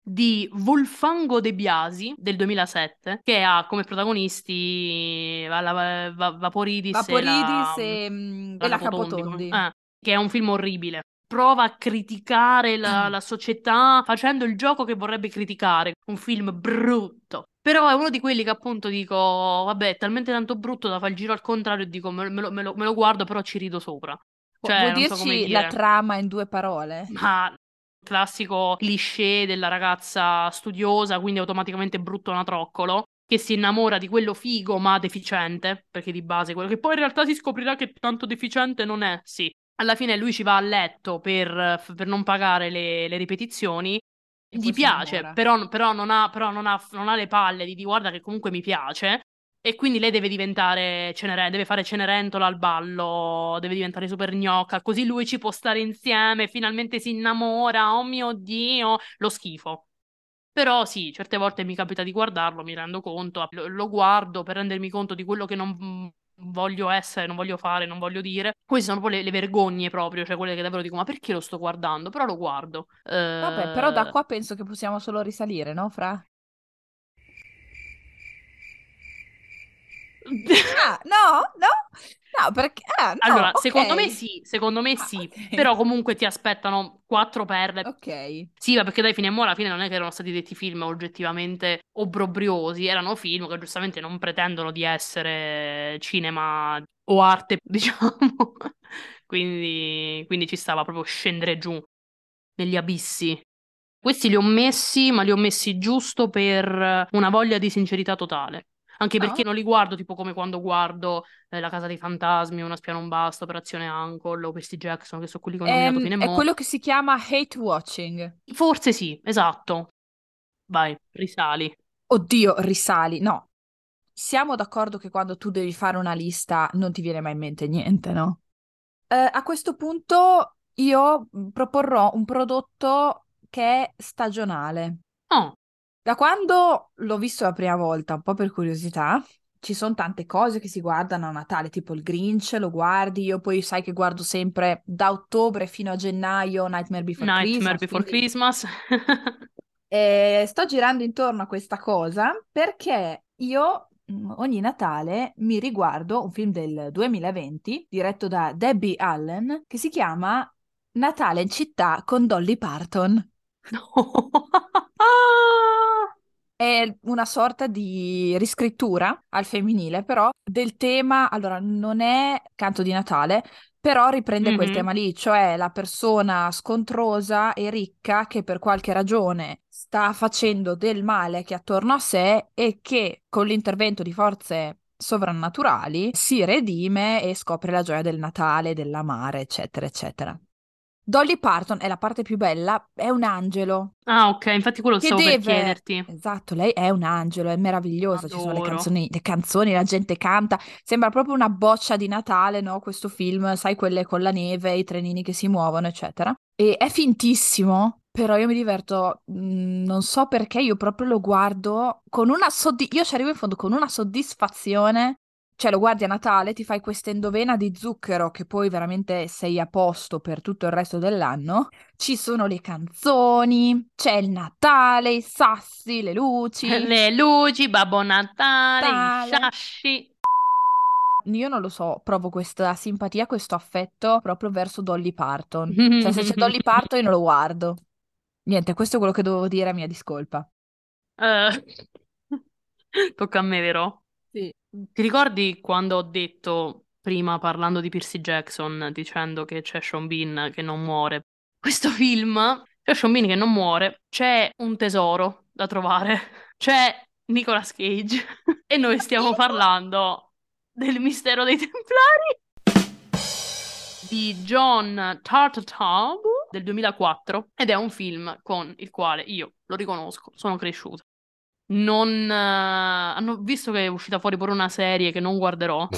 Di Volfango De Biasi del 2007, che ha come protagonisti va- la- va- Vaporidis, e la, Vaporidis e, mm, la e la Capotondi, Capotondi. eh, che è un film orribile. Prova a criticare la, la società facendo il gioco che vorrebbe criticare. Un film brutto. Però è uno di quelli che appunto dico, vabbè, è talmente tanto brutto da fare il giro al contrario e dico, me, me lo, me lo- me lo guardo, però ci rido sopra. Cioè, Vuoi non so dirci la trama in due parole? Ma classico cliché della ragazza studiosa, quindi automaticamente bruttona troccolo, che si innamora di quello figo ma deficiente, perché di base quello che poi in realtà si scoprirà che tanto deficiente non è, sì. Alla fine lui ci va a letto per, per non pagare le, le ripetizioni. E Gli piace, però, però non ha, però non ha- non ha le palle di dire guarda che comunque mi piace. E quindi lei deve diventare Cenerentola, deve fare Cenerentola al ballo, deve diventare super gnocca, così lui ci può stare insieme, finalmente si innamora, oh mio Dio, lo schifo. Però sì, certe volte mi capita di guardarlo, mi rendo conto, lo, lo guardo per rendermi conto di quello che non voglio essere, non voglio fare, non voglio dire. Queste sono proprio le, le, vergogne proprio, cioè quelle che davvero dico, ma perché lo sto guardando? Però lo guardo. Vabbè, però da qua penso che possiamo solo risalire, no, Fra? Ah, no, no, no, perché... Ah, no, allora, okay. secondo me sì, secondo me sì, ah, okay. però comunque ti aspettano quattro perle. Ok. Sì, ma perché dai fine alla fine non è che erano stati detti film oggettivamente obbrobriosi, erano film che giustamente non pretendono di essere cinema o arte, *laughs* diciamo. quindi, quindi ci stava proprio scendere giù negli abissi. Questi li ho messi, ma li ho messi giusto per una voglia di sincerità totale. Anche perché No. non li guardo tipo come quando guardo eh, La Casa dei Fantasmi, Una spia non basta, Operazione Uncle o Percy Jackson, che sono quelli che ho nominato fino a è mo. quello che si chiama hate watching. Forse sì, esatto. Vai, risali. Oddio, risali. No. Siamo d'accordo che quando tu devi fare una lista non ti viene mai in mente niente, no? Eh, a questo punto io proporrò un prodotto che è stagionale. Oh, Da quando l'ho visto la prima volta, un po' per curiosità, ci sono tante cose che si guardano a Natale, tipo il Grinch, lo guardi, io poi sai che guardo sempre da ottobre fino a gennaio Nightmare Before Nightmare Christmas, Before quindi Christmas. *laughs* eh, sto girando intorno a questa cosa perché io mm, ogni Natale mi riguardo un film del 2020 diretto da Debbie Allen che si chiama Natale in città con Dolly Parton. *laughs* No. È una sorta di riscrittura al femminile, però del tema, allora non è canto di Natale, però riprende quel Mhm. tema lì, cioè la persona scontrosa e ricca che per qualche ragione sta facendo del male che è attorno a sé e che con l'intervento di forze sovrannaturali si redime e scopre la gioia del Natale, dell'amare, eccetera, eccetera. Dolly Parton è la parte più bella, è un angelo Ah, ok, infatti quello che stavo per deve... chiederti. Esatto, lei è un angelo, è meravigliosa, ci sono le Adoro. canzoni, le canzoni, la gente canta, sembra proprio una boccia di Natale, no? Questo film, sai, quelle con la neve, i trenini che si muovono, eccetera. E è fintissimo, però io mi diverto, mm, non so perché, io proprio lo guardo con una soddisfazione, io ci arrivo in fondo con una soddisfazione, cioè lo guardi a Natale, ti fai questa endovena di zucchero che poi veramente sei a posto per tutto il resto dell'anno. Ci sono le canzoni, c'è il Natale, i sassi, le luci. *laughs* Le luci, Babbo Natale, i Natale. sciasci. Io non lo so, provo questa simpatia, questo affetto proprio verso Dolly Parton. Cioè, se c'è *laughs* Dolly Parton io non lo guardo. Niente, questo è quello che dovevo dire a mia discolpa. Eh, *laughs* Tocca a me, vero? Sì. Ti ricordi quando ho detto prima parlando di Percy Jackson dicendo che c'è Sean Bean che non muore? Questo film, c'è Sean Bean che non muore, c'è un tesoro da trovare, c'è Nicolas Cage e noi stiamo parlando del mistero dei Templari di John Turteltaub del 2004 ed è un film con il quale io, lo riconosco, sono cresciuta. Non, eh, hanno visto che è uscita fuori pure una serie che non guarderò.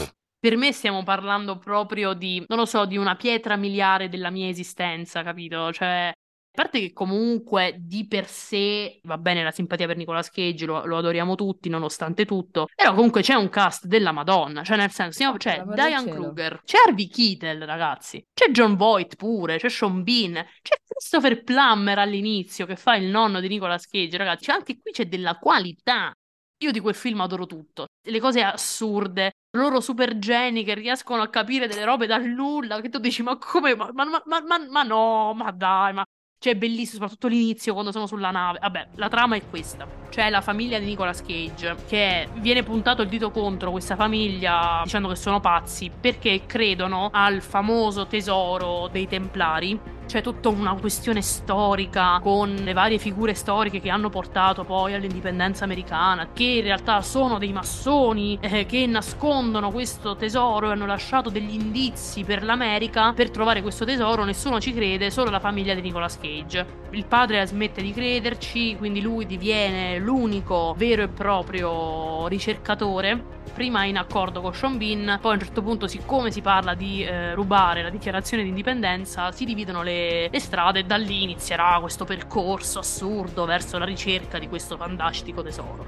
Per me stiamo parlando proprio di, non lo so, di una pietra miliare della mia esistenza, capito? Cioè, parte che comunque di per sé va bene la simpatia per Nicolas Cage, lo, lo adoriamo tutti nonostante tutto, però comunque c'è un cast della Madonna, cioè nel senso, per c'è del Diane cielo. Kruger, c'è Harvey Keitel, ragazzi, c'è John Voight pure, c'è Sean Bean, c'è Christopher Plummer all'inizio che fa il nonno di Nicolas Cage, ragazzi, cioè, anche qui c'è della qualità. Io di quel film adoro tutto, le cose assurde, loro super geni che riescono a capire delle robe dal nulla, che tu dici ma come, ma, ma, ma- ma no, ma dai, ma... Cioè, bellissimo, soprattutto l'inizio quando sono sulla nave. Vabbè, la trama è questa. C'è la famiglia di Nicolas Cage che viene puntato il dito contro questa famiglia dicendo che sono pazzi perché credono al famoso tesoro dei Templari c'è tutta una questione storica con le varie figure storiche che hanno portato poi all'indipendenza americana, che in realtà sono dei massoni eh, che nascondono questo tesoro e hanno lasciato degli indizi per l'America per trovare questo tesoro, nessuno ci crede, solo la famiglia di Nicolas Cage. Il padre smette di crederci, quindi lui diviene l'unico vero e proprio ricercatore prima in accordo con Sean Bean, poi a un certo punto, siccome si parla di eh, rubare la dichiarazione di indipendenza, si dividono le, le, strade e da lì inizierà questo percorso assurdo verso la ricerca di questo fantastico tesoro.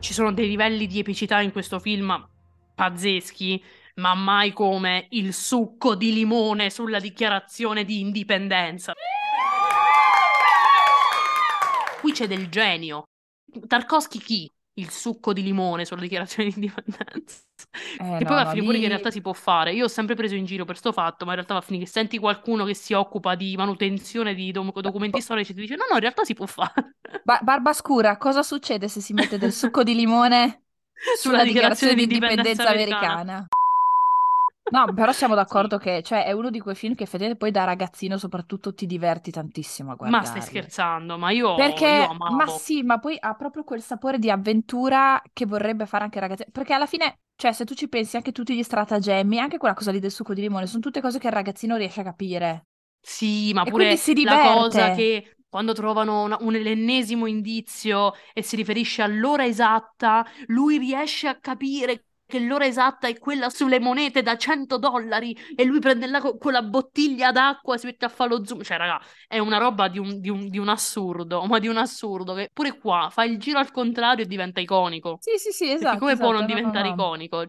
Ci sono dei livelli di epicità in questo film pazzeschi, ma mai come il succo di limone sulla dichiarazione di indipendenza. Qui c'è del genio. Tarkovsky chi? il succo di limone sulla dichiarazione di indipendenza. Eh, no, poi va a finire lì... fuori che in realtà si può fare. Io ho sempre preso in giro per sto fatto, ma in realtà va a finire che senti qualcuno che si occupa di manutenzione di do- documenti storici e ti dice no, no, in realtà si può fare. Ba- barba scura, cosa succede se si mette del succo di limone *laughs* sulla, sulla dichiarazione, dichiarazione di indipendenza, indipendenza americana? americana? No, però siamo *laughs* d'accordo sì. che cioè, è uno di quei film che effettivamente poi da ragazzino soprattutto ti diverti tantissimo a guardare. Ma stai scherzando, ma io, Perché, io amavo. Ma sì, ma poi ha proprio quel sapore di avventura che vorrebbe fare anche ragazzino. Perché alla fine, cioè, se tu ci pensi, anche tutti gli stratagemmi, anche quella cosa lì del succo di limone, sono tutte cose che il ragazzino riesce a capire. Sì, ma e pure la cosa che quando trovano una, un ennesimo indizio e si riferisce all'ora esatta, lui riesce a capire che l'ora esatta è quella sulle monete da 100 dollari e lui prende la, con la bottiglia d'acqua e si mette a fare lo zoom. Cioè, raga, è una roba di un, di, un, di un, assurdo, ma di un assurdo che pure qua fa il giro al contrario e diventa iconico. Sì, sì, sì, esatto. Perché come esatto, può non no, diventare no, no. iconico?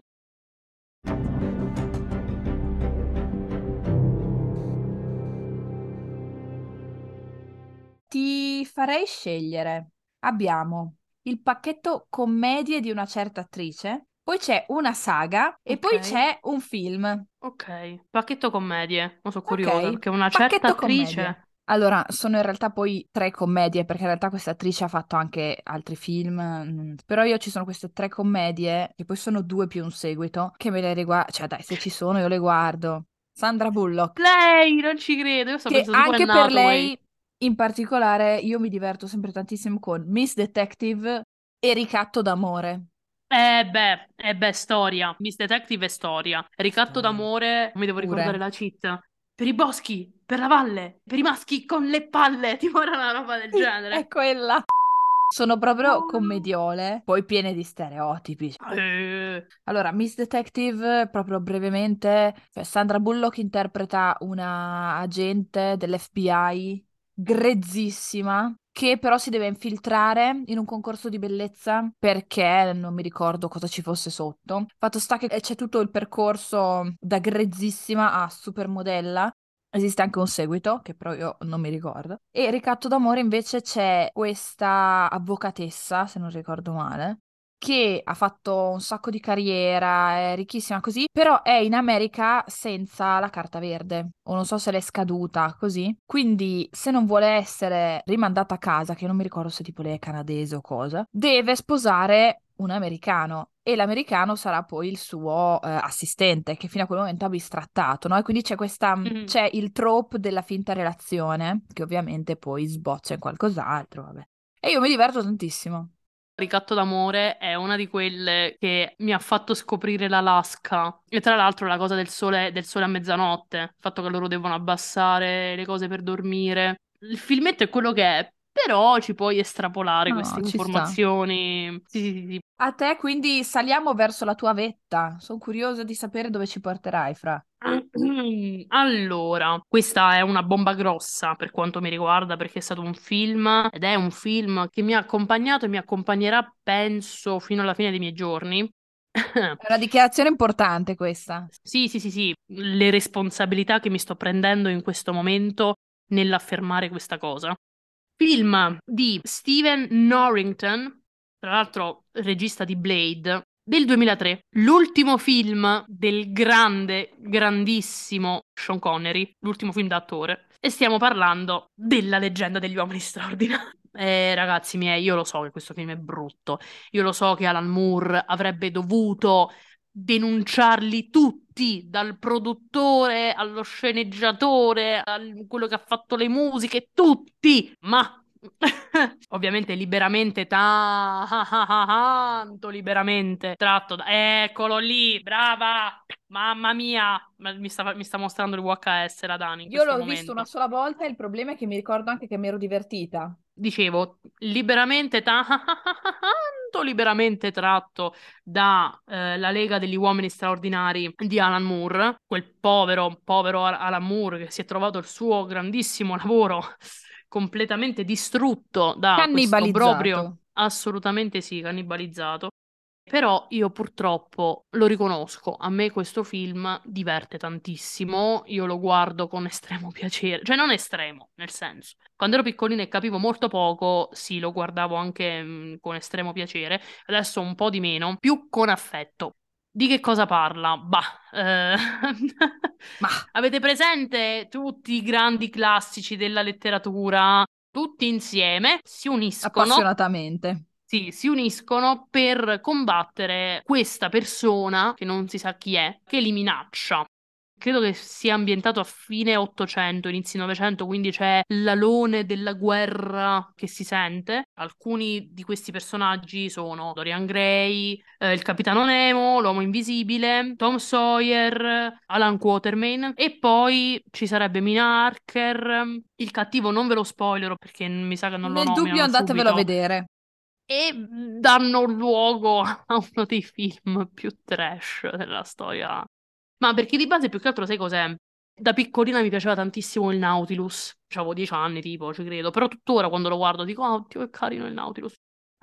Ti farei scegliere. Abbiamo il pacchetto commedie di una certa attrice poi c'è una saga e poi c'è un film. Ok, pacchetto commedie. Non sono curiosa okay. perché una certa pacchetto attrice. Commedie. Allora, sono in realtà poi tre commedie, perché in realtà questa attrice ha fatto anche altri film, mm, però io ci sono queste tre commedie, che poi sono due più un seguito, che me le riguardo, cioè dai, se ci sono io le guardo. Sandra Bullock. Lei, non ci credo, io sto che anche per lei, in particolare, io mi diverto sempre tantissimo con Miss Detective e Ricatto d'amore. Eh beh, eh beh, storia. Miss Detective è storia. Ricatto storia. d'amore, mi devo Pure. ricordare la cheat. Per i boschi, per la valle, per i maschi con le palle, *laughs* tipo era una roba del genere. È quella. Sono proprio commediole, poi piene di stereotipi. Eh. Allora, Miss Detective, proprio brevemente, cioè Sandra Bullock interpreta una agente dell'FBI grezzissima che però si deve infiltrare in un concorso di bellezza perché non mi ricordo cosa ci fosse sotto. Fatto sta che c'è tutto il percorso da grezzissima a supermodella. Esiste anche un seguito, che però io non mi ricordo. E Ricatto d'amore invece c'è questa avvocatessa, se non ricordo male, che ha fatto un sacco di carriera, è ricchissima così, però è in America senza la carta verde, o non so se l'è scaduta, così. Quindi se non vuole essere rimandata a casa, che non mi ricordo se tipo lei è canadese o cosa, deve sposare un americano e l'americano sarà poi il suo eh, assistente che fino a quel momento ha bistrattato, no? E quindi c'è questa mm-hmm. c'è il trope della finta relazione che ovviamente poi sboccia in qualcos'altro, vabbè. E io mi diverto tantissimo. Ricatto d'amore è una di quelle che mi ha fatto scoprire l'Alaska. E tra l'altro la cosa del sole, del sole a mezzanotte, il fatto che loro devono abbassare le cose per dormire. Il filmetto è quello che è, però ci puoi estrapolare no, queste informazioni. Sì, sì, sì. A te quindi saliamo verso la tua vetta. Sono curiosa di sapere dove ci porterai, Fra. *clears throat* Allora, questa è una bomba grossa per quanto mi riguarda perché è stato un film ed è un film che mi ha accompagnato e mi accompagnerà, penso, fino alla fine dei miei giorni. È una dichiarazione importante questa. Sì, sì, sì, sì, le responsabilità che mi sto prendendo in questo momento nell'affermare questa cosa. Film di Steven Norrington, tra l'altro regista di Blade, del 2003, l'ultimo film del grande, grandissimo Sean Connery, l'ultimo film da attore, e stiamo parlando della leggenda degli uomini straordinari. *laughs* Eh, ragazzi miei, io lo so che questo film è brutto, io lo so che Alan Moore avrebbe dovuto denunciarli tutti, dal produttore allo sceneggiatore, a quello che ha fatto le musiche, tutti, ma *laughs* ovviamente liberamente tanto liberamente tratto da... eccolo lì brava mamma mia mi sta, mi sta mostrando il VHS la Dani io l'ho momento. visto una sola volta e il problema è che mi ricordo anche che mi ero divertita dicevo liberamente tanto liberamente tratto da eh, Lega degli Uomini Straordinari di Alan Moore, quel povero, povero Alan Moore che si è trovato il suo grandissimo lavoro *laughs* completamente distrutto da questo obbrobrio. Assolutamente sì, cannibalizzato. Però io purtroppo lo riconosco, a me questo film diverte tantissimo, io lo guardo con *laughs* estremo piacere, cioè non estremo, nel senso, quando ero piccolina e capivo molto poco, sì, lo guardavo anche mh, mm, con estremo piacere, adesso un po' di meno, più con affetto. Di che cosa parla? Bah, eh... *laughs* Ma avete presente tutti i grandi classici della letteratura? Tutti insieme si uniscono. Appassionatamente. Sì, si uniscono per combattere questa persona, che non si sa chi è, che li minaccia credo che sia ambientato a fine 800, inizi 900, quindi c'è l'alone della guerra che si sente. Alcuni di questi personaggi sono Dorian Gray, eh, il Capitano Nemo, l'Uomo Invisibile, Tom Sawyer, Alan Quatermain e poi ci sarebbe Mina Harker. Il cattivo non ve lo spoilerò perché mi sa che non Nel lo Nel dubbio andatevelo subito. a vedere e danno luogo a uno dei film più trash della storia ma perché di base più che altro sai cos'è? Da piccolina mi piaceva tantissimo il Nautilus, avevo dieci anni tipo, ci credo, però tuttora quando lo guardo dico, oh, oddio che carino il Nautilus.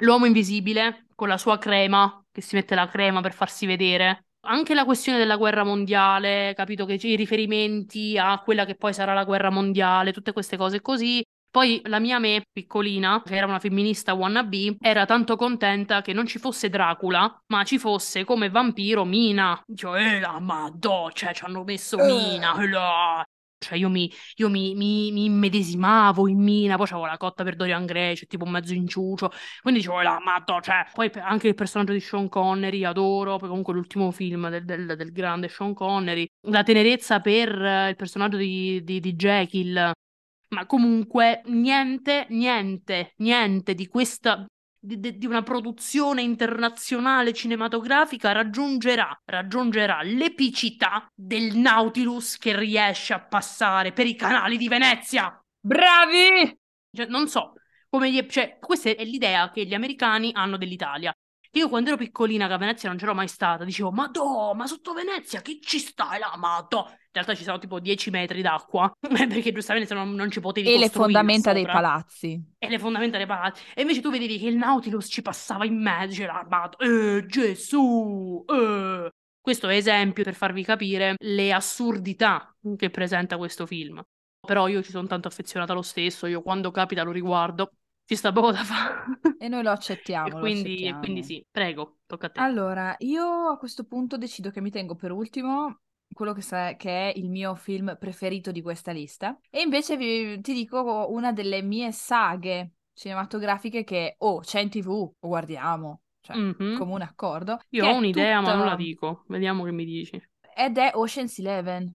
L'uomo invisibile, con la sua crema, che si mette la crema per farsi vedere. Anche la questione della guerra mondiale, capito che i riferimenti a quella che poi sarà la guerra mondiale, tutte queste cose così, poi la mia me, piccolina, che era una femminista wannabe, era tanto contenta che non ci fosse Dracula, ma ci fosse come vampiro Mina. Cioè, eh, la madò, cioè, ci hanno messo eh. Mina, là. Cioè, io mi, io mi, mi, mi immedesimavo in Mina, poi c'avevo la cotta per Dorian Gray, cioè, tipo mezzo inciucio. Quindi dicevo, la madò, cioè... Poi anche il personaggio di Sean Connery, adoro, poi comunque l'ultimo film del, del, del grande Sean Connery. La tenerezza per il personaggio di, di, di Jekyll, ma comunque niente, niente, niente di questa di, di, una produzione internazionale cinematografica raggiungerà, raggiungerà l'epicità del Nautilus che riesce a passare per i canali di Venezia. Bravi! Cioè, non so come gli, cioè, questa è l'idea che gli americani hanno dell'Italia. Io quando ero piccolina che a Venezia non c'ero mai stata, dicevo, ma do, ma sotto Venezia che ci stai là, ma do. In realtà ci sono tipo 10 metri d'acqua, *laughs* perché giustamente non, non ci potevi E le fondamenta dei palazzi. E le fondamenta dei palazzi. E invece tu vedevi che il Nautilus ci passava in mezzo, c'era armato, eh, Gesù, eh. Questo è esempio per farvi capire le assurdità che presenta questo film. Però io ci sono tanto affezionata lo stesso, io quando capita lo riguardo ci sta poco da fare. E noi lo *laughs* accettiamo. e, quindi, lo accettiamo. e quindi sì, prego, tocca a te. Allora, io a questo punto decido che mi tengo per ultimo quello che, sa- che, è il mio film preferito di questa lista. E invece vi, ti dico una delle mie saghe cinematografiche che, oh, c'è in tv, lo guardiamo, cioè, mm-hmm. comune accordo. Io ho un'idea, tutta... ma non la dico. Vediamo che mi dici. Ed è Ocean's Eleven.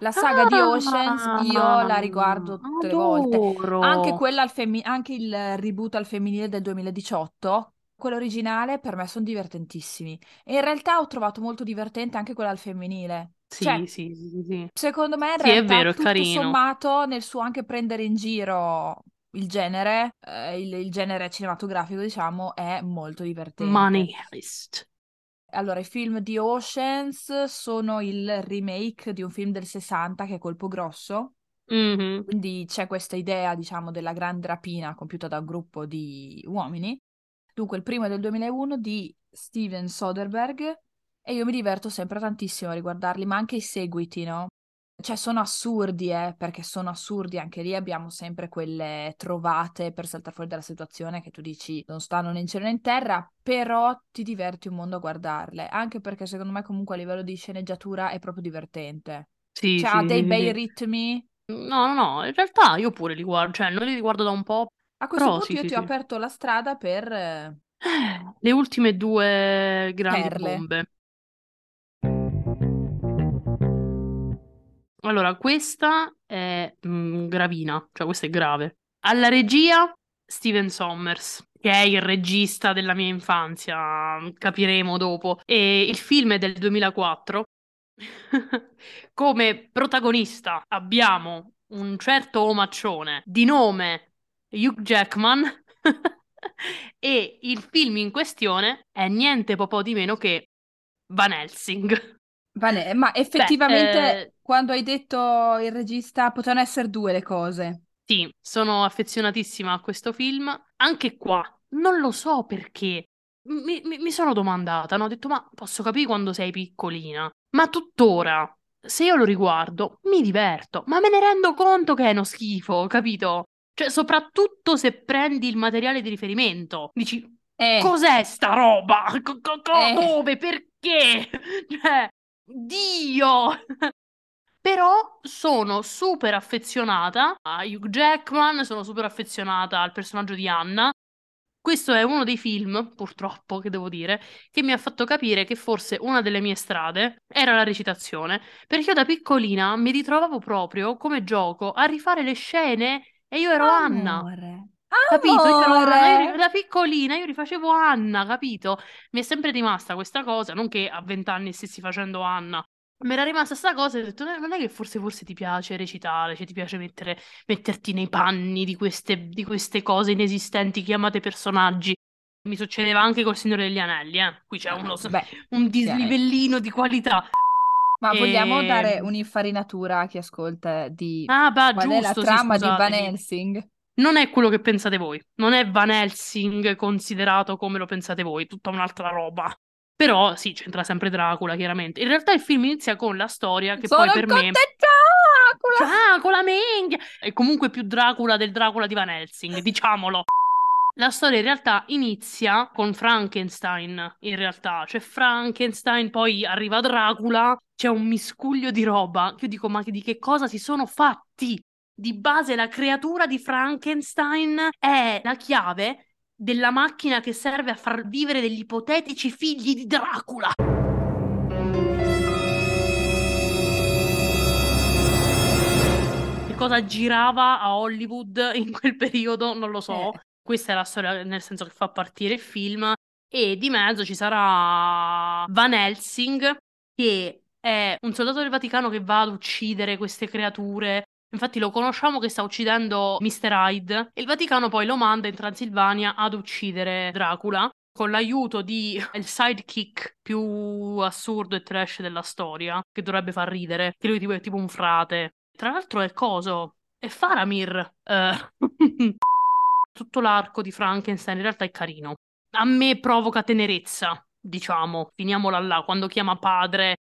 La saga ah, di Oceans io la riguardo tutte le volte. Anche, quella al femi- anche il reboot al femminile del 2018, quello originale, per me sono divertentissimi. E in realtà ho trovato molto divertente anche quella al femminile. Sì, cioè, sì, sì, sì. Secondo me in sì, realtà è vero, tutto carino. sommato nel suo anche prendere in giro il genere, eh, il, il, genere cinematografico, diciamo, è molto divertente. Money Heist. Allora, i film di Oceans sono il remake di un film del 60 che è Colpo Grosso. Mm-hmm. Quindi c'è questa idea, diciamo, della grande rapina compiuta da un gruppo di uomini. Dunque, il primo è del 2001 di Steven Soderbergh e io mi diverto sempre tantissimo a riguardarli, ma anche i seguiti, no? Cioè, sono assurdi, eh, perché sono assurdi. Anche lì abbiamo sempre quelle trovate per saltare fuori dalla situazione che tu dici non stanno né in cielo né in terra, però ti diverti un mondo a guardarle. Anche perché secondo me, comunque, a livello di sceneggiatura è proprio divertente. Sì, cioè, sì, ha dei sì, bei ritmi. No, no, no, in realtà io pure li guardo, cioè non li riguardo da un po'. A questo però, punto io ti ho aperto la strada per... Le ultime due grandi Perle. bombe. Allora, questa è mm, gravina, cioè questa è grave. Alla regia Steven Sommers, che è il regista della mia infanzia, capiremo dopo. E il film è del 2004. *laughs* Come protagonista abbiamo un certo omaccione di nome Hugh Jackman *laughs* e il film in questione è niente po' di meno che Van Helsing. Vale, ma effettivamente Beh, eh... quando hai detto il regista potevano essere due le cose. Sì, sono affezionatissima a questo film. Anche qua, non lo so perché. Mi, mi, mi sono domandata, no? Ho detto, ma posso capire quando sei piccolina, ma tuttora, se io lo riguardo, mi diverto, ma me ne rendo conto che è uno schifo, capito? Cioè, soprattutto se prendi il materiale di riferimento, dici, eh. cos'è sta roba? Co- co- co- eh. Dove? Perché? *laughs* Cioè, Dio! Però sono super affezionata a Hugh Jackman, sono super affezionata al personaggio di Anna. Questo è uno dei film, purtroppo, che devo dire, che mi ha fatto capire che forse una delle mie strade era la recitazione, perché io da piccolina mi ritrovavo proprio come gioco a rifare le scene e io ero Amore. Anna. Capito? Io ero Anna, io da piccolina io rifacevo Anna, capito? Mi è sempre rimasta questa cosa, non che a vent'anni stessi facendo Anna, mi era rimasta questa cosa e ho detto, non è che forse, forse ti piace recitare, cioè ti piace mettere, metterti nei panni di queste, di queste cose inesistenti chiamate personaggi. Mi succedeva anche col Signore degli Anelli, eh. Qui c'è uno, Beh, un dislivelline di qualità. Ma e... vogliamo dare un'infarinatura a chi ascolta di ah, bah, qual giusto, è la trama sì, di Van Helsing? Non è quello che pensate voi, non è Van Helsing considerato come lo pensate voi, tutta un'altra roba. Però sì, c'entra sempre Dracula, chiaramente. In realtà il film inizia con la storia che Sono poi per me... Dracula! Dracula, minchia! È comunque più Dracula del Dracula di Van Helsing, diciamolo. La storia in realtà inizia con Frankenstein, in realtà. Cioè Frankenstein, poi arriva Dracula, c'è un miscuglio di roba. Io dico, ma di che cosa si sono fatti? Di base la creatura di Frankenstein è la chiave della macchina che serve a far vivere degli ipotetici figli di Dracula. Che cosa girava a Hollywood in quel periodo, non lo so. Eh. Questa è la storia, nel senso che fa partire il film. E di mezzo ci sarà Van Helsing, che è un soldato del Vaticano che va ad uccidere queste creature Infatti lo conosciamo che sta uccidendo Mr. Hyde il Vaticano poi lo manda in Transilvania ad uccidere Dracula con l'aiuto di *laughs* il sidekick più assurdo e trash della storia, che dovrebbe far ridere, che lui tipo è tipo un frate. Tra l'altro è coso, è Faramir. Uh, *laughs* tutto l'arco di Frankenstein in realtà è carino. A me provoca tenerezza, diciamo, finiamola là, quando chiama padre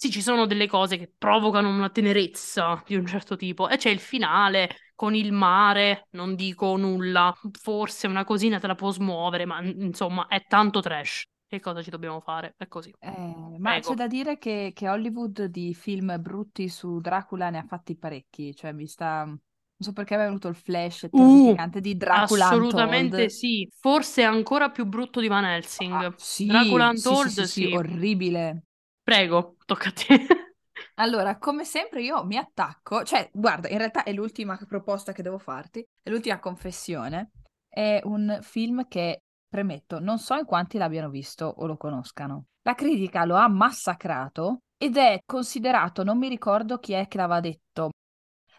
sì, ci sono delle cose che provocano una tenerezza di un certo tipo. E c'è il finale con il mare, non dico nulla. Forse una cosina te la può smuovere, ma insomma è tanto trash. Che cosa ci dobbiamo fare? È così. Eh, ma Ego. c'è da dire che, che, Hollywood di film brutti su Dracula ne ha fatti parecchi. Cioè, mi sta. Non so perché mi è venuto il flash uh, di Dracula Assolutamente Untold. sì. Forse è ancora più brutto di Van Helsing. Ah, sì, Dracula Untold, sì, sì, sì, orribile. Prego, tocca a te. Allora, come sempre io mi attacco, cioè, guarda, in realtà è l'ultima proposta che devo farti, è l'ultima confessione. È un film che, premetto, non so in quanti l'abbiano visto o lo conoscano. La critica lo ha massacrato ed è considerato, non mi ricordo chi è che l'aveva detto,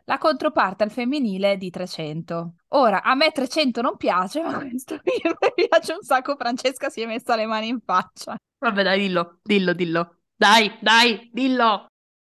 la controparte al femminile di 300. Ora, a me 300 non piace, ma questo film *laughs* mi piace un sacco. Francesca si è messa le mani in faccia. Vabbè, dai, dillo, dillo, dillo. Dai, dai, dillo!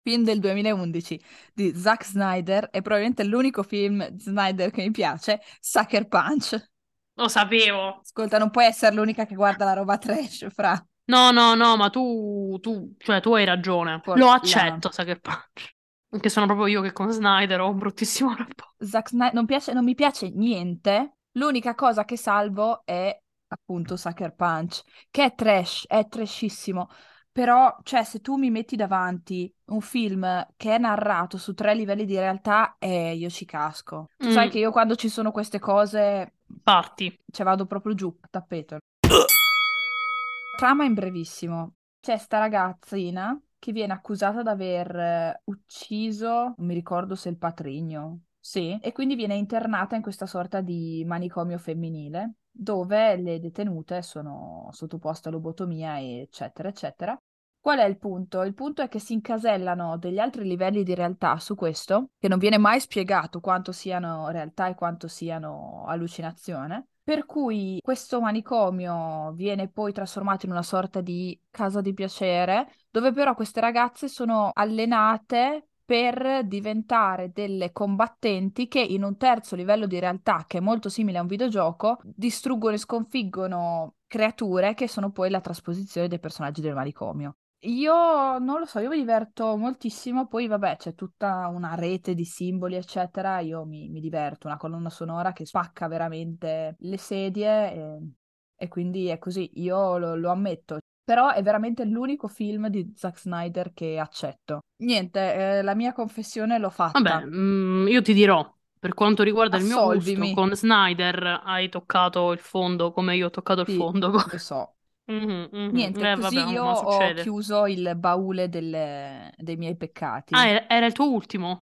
Film del 2011 di Zack Snyder è probabilmente l'unico film Snyder che mi piace, Sucker Punch. Lo sapevo. Ascolta, non puoi essere l'unica che guarda la roba trash, fra. No, no, no, ma tu, tu, cioè, tu hai ragione. Por- Lo accetto, la... Sucker Punch. Anche sono proprio io che con Snyder ho un bruttissimo rapporto. Zack Snyder non, piace, non mi piace niente. L'unica cosa che salvo è appunto Sucker Punch, che è trash, è trashissimo. Però, cioè, se tu mi metti davanti un film che è narrato su tre livelli di realtà, eh, io ci casco. Tu mm. sai che io quando ci sono queste cose... Parti. Cioè, vado proprio giù, tappeto. Trama in brevissimo. C'è sta ragazzina che viene accusata di aver eh, ucciso, non mi ricordo se il patrigno, sì, e quindi viene internata in questa sorta di manicomio femminile dove le detenute sono sottoposte a lobotomia, eccetera, eccetera. Qual è il punto? Il punto è che si incasellano degli altri livelli di realtà su questo, che non viene mai spiegato quanto siano realtà e quanto siano allucinazione. Per cui questo manicomio viene poi trasformato in una sorta di casa di piacere, dove però queste ragazze sono allenate per diventare delle combattenti che in un terzo livello di realtà, che è molto simile a un videogioco, distruggono e sconfiggono creature che sono poi la trasposizione dei personaggi del manicomio. Io non lo so, io mi diverto moltissimo, poi vabbè c'è tutta una rete di simboli eccetera, io mi, mi diverto, una colonna sonora che spacca veramente le sedie e, e quindi è così, io lo, lo ammetto, però è veramente l'unico film di Zack Snyder che accetto. Niente, eh, la mia confessione l'ho fatta. Vabbè, mm, io ti dirò, per quanto riguarda il mio Assolvimi. gusto, con Snyder hai toccato il fondo come io ho toccato il Sì, fondo. lo *laughs* so. Mhm, mhm. Niente, Eh, così vabbè, io ho chiuso il baule delle- dei miei peccati. Ah, era il tuo ultimo?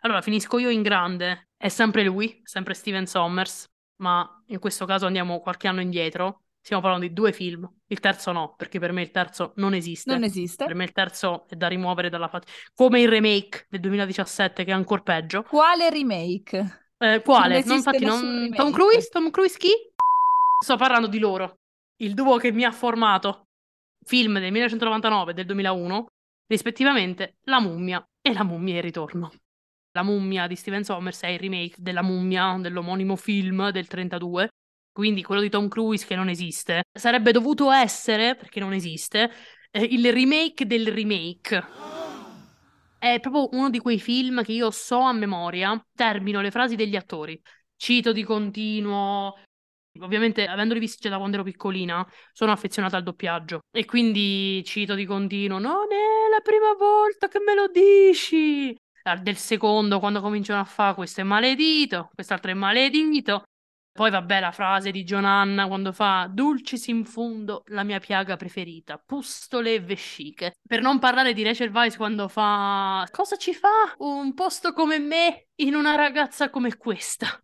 Allora, finisco io in grande. È sempre lui, sempre Steven Sommers, ma in questo caso andiamo qualche anno indietro. Stiamo parlando di due film. Il terzo no, perché per me il terzo non esiste. Non Per esiste. me il terzo è da rimuovere dalla faccia. Come il remake del 2017, che è ancora peggio. Quale remake? Eh, Non quale? No, esiste infatti, non... Tom Cruise? Tom Cruise chi? Sto parlando di loro. Il duo che mi ha formato. Film del 1999 e del 2001, rispettivamente La mummia e La mummia in ritorno. La mummia di Steven Sommers è il remake della mummia, dell'omonimo film del 32, quindi quello di Tom Cruise che non esiste. Sarebbe dovuto essere, perché non esiste, eh, il remake del remake. È proprio uno di quei film che io so a memoria, termino le frasi degli attori, cito di continuo. Ovviamente, avendoli visti già da quando ero piccolina, sono affezionata al doppiaggio e quindi cito di continuo: Non è la prima volta che me lo dici. Ah, Del secondo, quando cominciano a fare questo è maledito, quest'altro è maledito. Poi vabbè, la frase di Giovanna quando fa Dulcis in fundo, la mia piaga preferita, pustole e vesciche. Per non parlare di Rachel Weisz quando fa Cosa ci fa un posto come me in una ragazza come questa?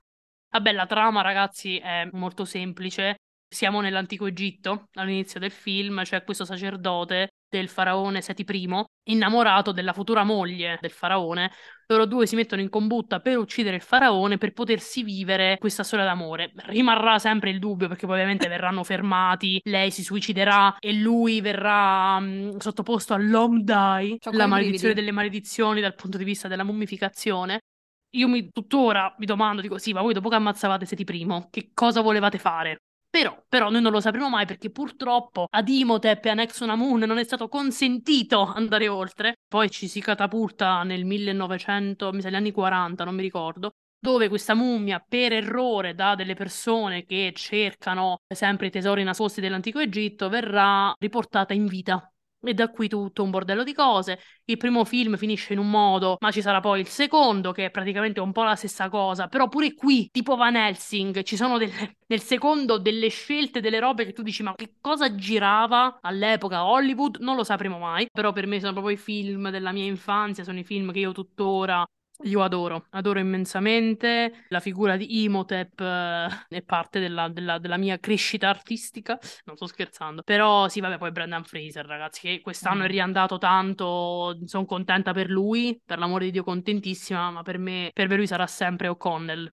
Vabbè, la trama, ragazzi, è molto semplice. Siamo nell'antico Egitto, all'inizio del film, c'è questo sacerdote del faraone Seti I, innamorato della futura moglie del faraone. Loro due si mettono in combutta per uccidere il faraone per potersi vivere questa storia d'amore. Rimarrà sempre il dubbio perché poi ovviamente *laughs* verranno fermati, lei si suiciderà e lui verrà mh, sottoposto all'Omdai, C'ho la maledizione delle maledizioni dal punto di vista della mummificazione. Io mi, tuttora mi domando, dico, sì, ma voi dopo che ammazzavate Seti I, che cosa volevate fare? Però, però noi non lo sapremo mai perché purtroppo ad Imhotep e a Nexunamun non è stato consentito andare oltre. Poi ci si catapulta nel 1900, mi sa gli anni 40, non mi ricordo, dove questa mummia per errore da delle persone che cercano sempre i tesori nascosti dell'antico Egitto verrà riportata in vita. E da qui tutto un bordello di cose. Il primo film finisce in un modo, ma ci sarà poi il secondo, che è praticamente un po' la stessa cosa. Però pure qui, tipo Van Helsing, ci sono delle- nel secondo delle scelte, delle robe che tu dici, ma che cosa girava all'epoca a Hollywood? Non lo sapremo mai. Però per me sono proprio i film della mia infanzia, sono i film che io tuttora io adoro, adoro immensamente la figura di Imhotep, eh, è parte della, della- della mia crescita artistica, non sto scherzando, però sì, vabbè, poi Brendan Fraser, ragazzi, che quest'anno è Mm. riandato tanto, sono contenta per lui, per l'amore di Dio contentissima, ma per me, per me lui sarà sempre O'Connell,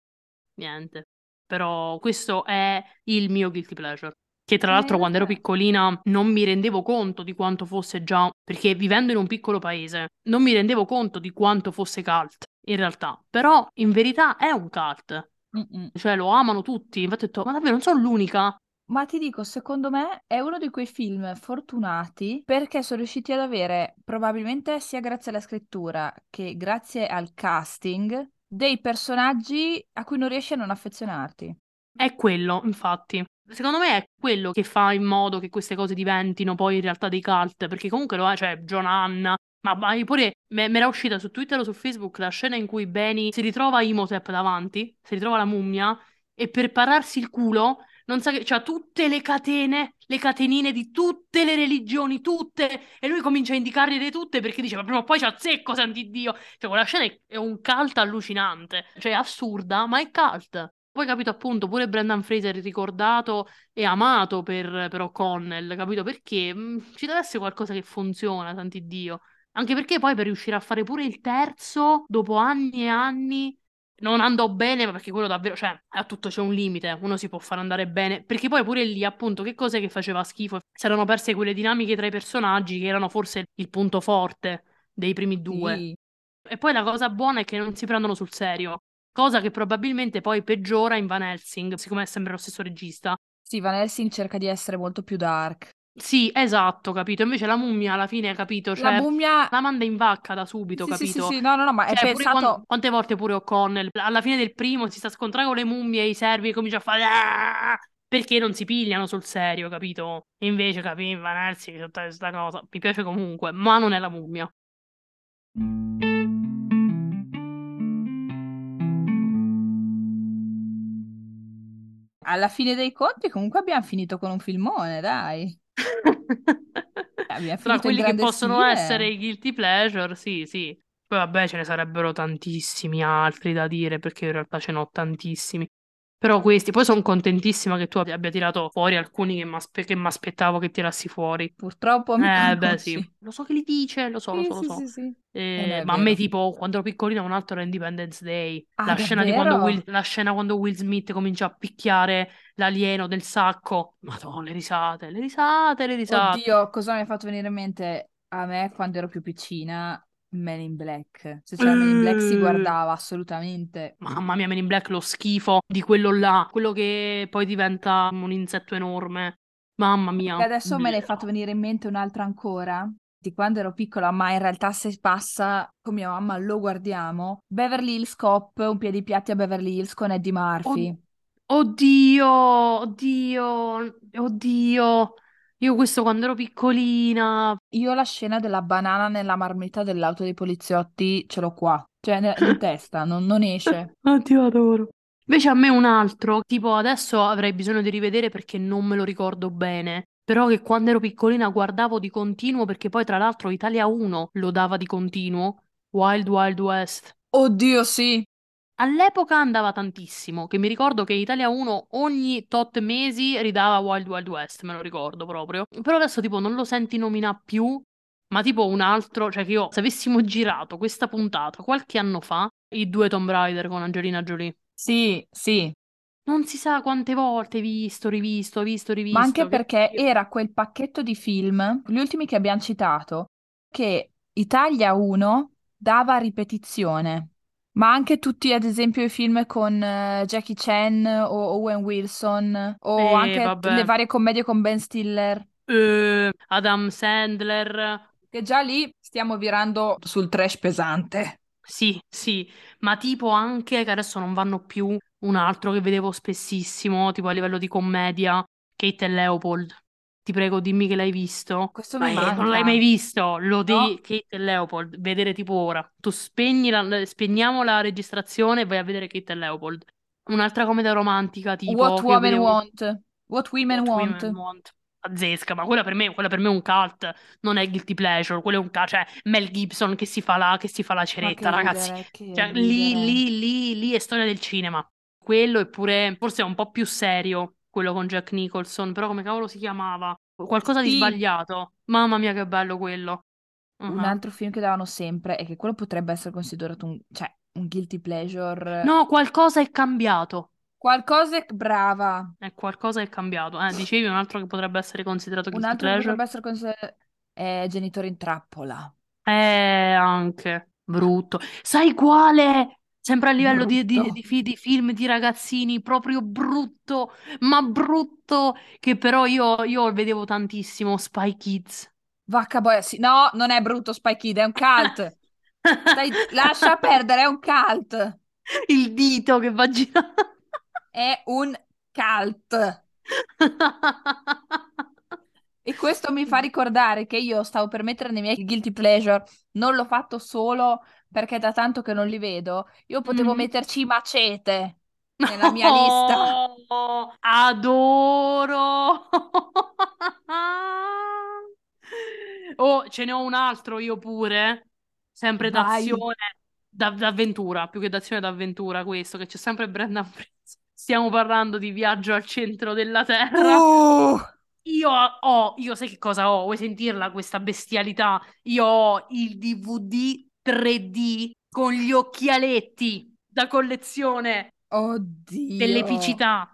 niente. Però questo è il mio guilty pleasure. Che tra l'altro in quando ero piccolina non mi rendevo conto di quanto fosse già, perché vivendo in un piccolo paese non mi rendevo conto di quanto fosse cult, in realtà. Però in verità è un cult, Mm-mm. cioè lo amano tutti. Infatti ho detto, ma davvero non sono l'unica? Ma ti dico, secondo me è uno di quei film fortunati perché sono riusciti ad avere, probabilmente sia grazie alla scrittura che grazie al casting, dei personaggi a cui non riesci a non affezionarti. È quello, infatti. Secondo me è quello che fa in modo che queste cose diventino poi in realtà dei cult, perché comunque lo è, cioè John Hanna, ma vai pure, me, me era uscita su Twitter o su Facebook la scena in cui Benny si ritrova Imhotep davanti, si ritrova la mummia, e per pararsi il culo non sa che c'ha tutte le catene, le catenine di tutte le religioni, tutte, e lui comincia a indicarle tutte perché dice, ma prima o poi c'ha zecco, santi Dio. Cioè, quella scena è, è un cult allucinante, cioè è assurda, ma è cult. Poi capito appunto pure Brendan Fraser è ricordato e amato per, per O'Connell, capito perché? Mm, ci deve essere qualcosa che funziona, santi Dio. Anche perché poi per riuscire a fare pure il terzo, dopo anni e anni, non andò bene, ma perché quello davvero, cioè, a tutto c'è un limite, uno si può fare andare bene, perché poi pure lì, appunto, che cos'è che faceva schifo? Si erano perse quelle dinamiche tra i personaggi che erano forse il punto forte dei primi due. Sì. E poi la cosa buona è che non si prendono sul serio, cosa che probabilmente poi peggiora in Van Helsing, siccome è sempre lo stesso regista. Sì, Van Helsing cerca di essere molto più dark. Sì, esatto, capito. Invece la mummia alla fine, capito? Cioè, La mummia... la manda in vacca da subito, Sì, sì, sì, capito? sì, no, no, no, ma è Cioè, pure pensato... quan- quante volte pure O'Connell, alla fine del primo, si sta scontrando con le mummie e i servi e comincia a fare... "Ah!" Perché non si pigliano sul serio, capito? Invece, capì, Van Helsing, tutta questa cosa, mi piace comunque, ma non è la mummia. Alla fine dei conti comunque abbiamo finito con un filmone, dai. *laughs* Tra quelli che possono stile. essere i guilty pleasure, sì, sì. Poi vabbè, ce ne sarebbero tantissimi altri da dire, perché in realtà ce n'ho tantissimi. Però questi, poi sono contentissima che tu abbia tirato fuori alcuni che mi aspettavo che tirassi fuori. Purtroppo mi Eh, beh, sì. Lo so che li dice, lo so, lo Sì, so, lo sì, so. sì, sì. Eh, Eh è ma a me, vero. tipo, quando ero piccolina, un altro era Independence Day. Ah, La scena di quando davvero? Will, la scena quando Will Smith comincia a picchiare l'alieno del sacco. Madonna, le risate, le risate, le risate. Oddio, cosa mi ha fatto venire in mente a me quando ero più piccina? Men in Black. Se c'era Men in Black si Eh. guardava assolutamente. Mamma mia, Men in Black, lo schifo di quello là, quello che poi diventa un insetto enorme. Mamma mia. E adesso me ne hai Bleh. fatto venire in mente un'altra ancora, di quando ero piccola, ma in realtà se passa con mia mamma lo guardiamo. Beverly Hills Cop, un piedi piatti a Beverly Hills con Eddie Murphy. Oddio, oddio, oddio. Io questo quando ero piccolina. Io la scena della banana nella marmita dell'auto dei poliziotti ce l'ho qua, cioè in testa, non, non esce. *laughs* Oddio, adoro. Invece a me un altro, tipo adesso avrei bisogno di rivedere perché non me lo ricordo bene. Però che quando ero piccolina guardavo di continuo perché poi tra l'altro Italia 1 lo dava di continuo. Wild Wild West. Oddio, sì. All'epoca andava tantissimo, che mi ricordo che Italia 1 ogni tot mesi ridava Wild Wild West, me lo ricordo proprio. Però adesso tipo non lo senti nominare più, ma tipo un altro, cioè che io, se avessimo girato questa puntata qualche anno fa, i due Tomb Raider con Angelina Jolie, Sì, sì. non si sa quante volte visto, rivisto, visto, rivisto. Ma anche che- perché era quel pacchetto di film, gli ultimi che abbiamo citato, che Italia 1 dava ripetizione. Ma anche tutti, ad esempio, i film con eh, Jackie Chan o Owen Wilson, o Eh, anche vabbè. le varie commedie con Ben Stiller. Eh, Adam Sandler. Che già lì stiamo virando sul trash pesante. Sì, sì, ma tipo anche che adesso non vanno più un altro che vedevo spessissimo, tipo a livello di commedia, Kate e Leopold. Ti prego, dimmi che l'hai visto. Questo mi eh, non manca. l'hai mai visto? Lo devi, No. Kate e Leopold, vedere tipo ora. Tu spegni la- spegniamo la registrazione e vai a vedere Kate e Leopold. Un'altra commedia romantica, tipo What Women vedevo- Want. What Women What Want. Women Want. Pazzesca, ma quella per me, quella per me è un cult, non è guilty pleasure, quello è un cult, cioè Mel Gibson che si fa la, che si fa la ceretta, ragazzi. ridere, Cioè, lì, lì, lì, lì è storia del cinema. Quello è pure, forse è un po' più serio, quello con Jack Nicholson, però come cavolo si chiamava? Qualcosa di Sì. sbagliato. Mamma mia, che bello quello. Un Mhm. altro film che davano sempre e che quello potrebbe essere considerato un, cioè, un guilty pleasure. No, qualcosa è cambiato. Qualcosa è brava. È qualcosa è cambiato. Eh, dicevi un altro che potrebbe essere considerato Un guilty altro che potrebbe essere considerato è Genitori in trappola. Eh, anche. Brutto. Sai quale? Sempre a livello di, di- di di film di ragazzini, proprio brutto, ma brutto, che però io, io vedevo tantissimo, Spy Kids. Vacca boia, sì. No, non è brutto Spy Kid, è un cult. Stai- lascia *laughs* perdere, è un cult. Il dito che va girando. È un cult. E questo mi fa ricordare che io stavo per mettere nei miei guilty pleasure, non l'ho fatto solo perché da tanto che non li vedo. Io potevo Mhm. metterci Macete. nella mia lista. Oh, adoro! Oh, ce ne ho un altro io pure, sempre Vai. d'azione, da- d'avventura, più che d'azione d'avventura questo, che c'è sempre Brendan Fraser. Stiamo parlando di viaggio al centro della Terra. Uh, Io ho, io sai che cosa ho? Vuoi sentirla questa bestialità? Io ho il DVD 3D con gli occhialetti da collezione oddio. dell'epicità.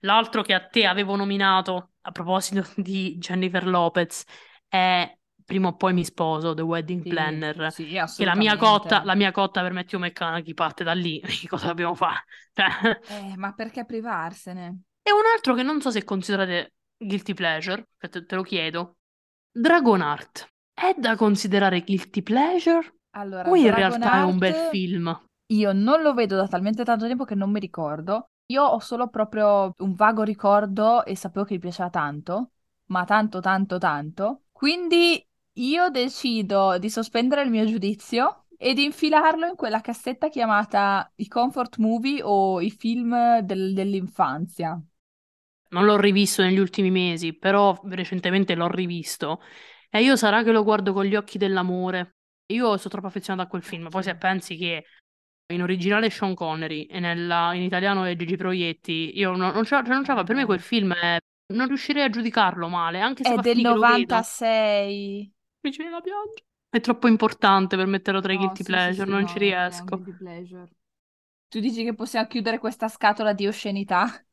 L'altro che a te avevo nominato a proposito *laughs* di Jennifer Lopez è Prima o poi mi sposo, The Wedding Sì, Planner. sì, Che la mia cotta, la mia cotta per Matthew McConaughey parte da lì. *laughs* Che cosa dobbiamo fare? Cioè, Eh, ma perché privarsene? e un altro che non so se considerate guilty pleasure, te, te lo chiedo. Dragonheart è da considerare guilty pleasure Allora, o in realtà è un bel film? io non lo vedo da talmente tanto tempo che non mi ricordo. Io ho solo proprio un vago ricordo e sapevo che mi piaceva tanto, ma tanto, tanto, tanto. Quindi io decido di sospendere il mio giudizio e di infilarlo in quella cassetta chiamata i comfort movie o i film del- dell'infanzia. Non l'ho rivisto negli ultimi mesi, però recentemente l'ho rivisto. E io sarà che lo guardo con gli occhi dell'amore. Io sono troppo affezionato a quel film. Poi se pensi che in originale è Sean Connery e nella- in italiano è Gigi Proietti, io non, non ce la, cioè non ce la. Per me quel film è- non riuscirei a giudicarlo male, anche se È del finire che lo vedo. 96. Mi ci viene da piangere. È troppo importante per metterlo tra i No, guilty sì, pleasure, sì, non ci no, no, no, riesco. guilty pleasure. Tu dici che possiamo chiudere questa scatola di oscenità?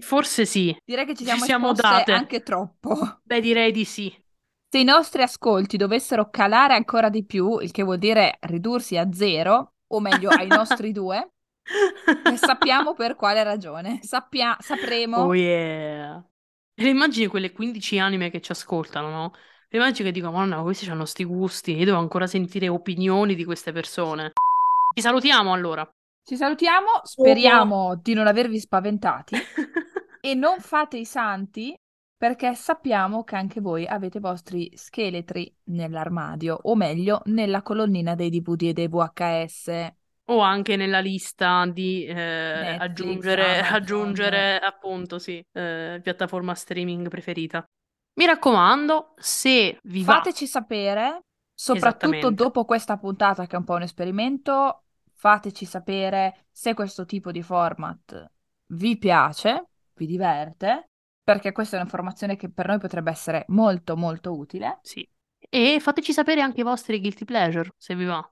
Forse sì, Direi che ci ci siamo siamo esposte date. anche troppo. Beh, direi di sì. Se i nostri ascolti dovessero calare ancora di più, il che vuol dire ridursi a zero, o meglio ai nostri *laughs* due, sappiamo per quale ragione. Sappia- Oh sapremo yeah. E le immagini quelle 15 anime che ci ascoltano, no? Le immagini che dico, ma questi hanno sti gusti, io devo ancora sentire opinioni di queste persone. Ci salutiamo allora. Ci salutiamo, speriamo di non avervi spaventati *laughs* e non fate i santi perché sappiamo che anche voi avete i vostri scheletri nell'armadio, o meglio, nella colonnina dei DVD e dei VHS, O anche nella lista di eh, Netflix, aggiungere, Amazon. aggiungere, appunto, sì, eh, piattaforma streaming preferita. Mi raccomando, se vi va, Fateci sapere, soprattutto dopo questa puntata che è un po' un esperimento, fateci sapere se questo tipo di format vi piace, vi diverte, perché questa è un'informazione che per noi potrebbe essere molto molto utile. sì. E fateci sapere anche i vostri guilty pleasure, se vi va.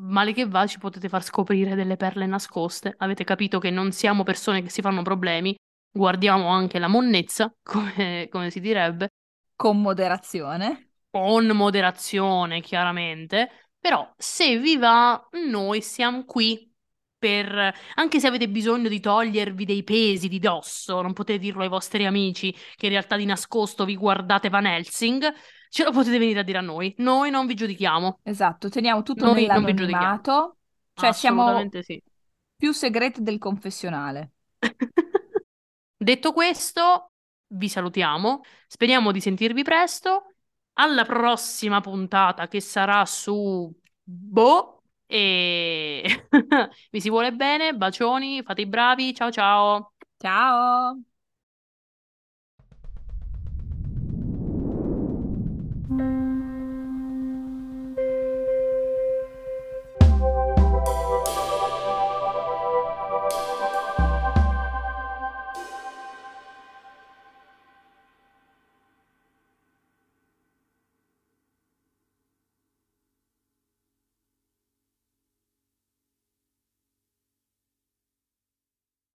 Male che va, ci potete far scoprire delle perle nascoste. Avete capito che non siamo persone che si fanno problemi, guardiamo anche la monnezza, *laughs* come, come si direbbe, Con moderazione. con moderazione, chiaramente. Però, se vi va, noi siamo qui per... Anche se avete bisogno di togliervi dei pesi di dosso, non potete dirlo ai vostri amici che in realtà di nascosto vi guardate Van Helsing, ce lo potete venire a dire a noi. Noi non vi giudichiamo. Esatto, teniamo tutto Noi non vi giudichiamo. nell'anonimato, cioè siamo sì. più segreti del confessionale. *laughs* Detto questo, vi salutiamo. Speriamo di sentirvi presto. Alla prossima puntata che sarà su Boh. E *laughs* vi si vuole bene. Bacioni, fate i bravi. Ciao ciao. Ciao!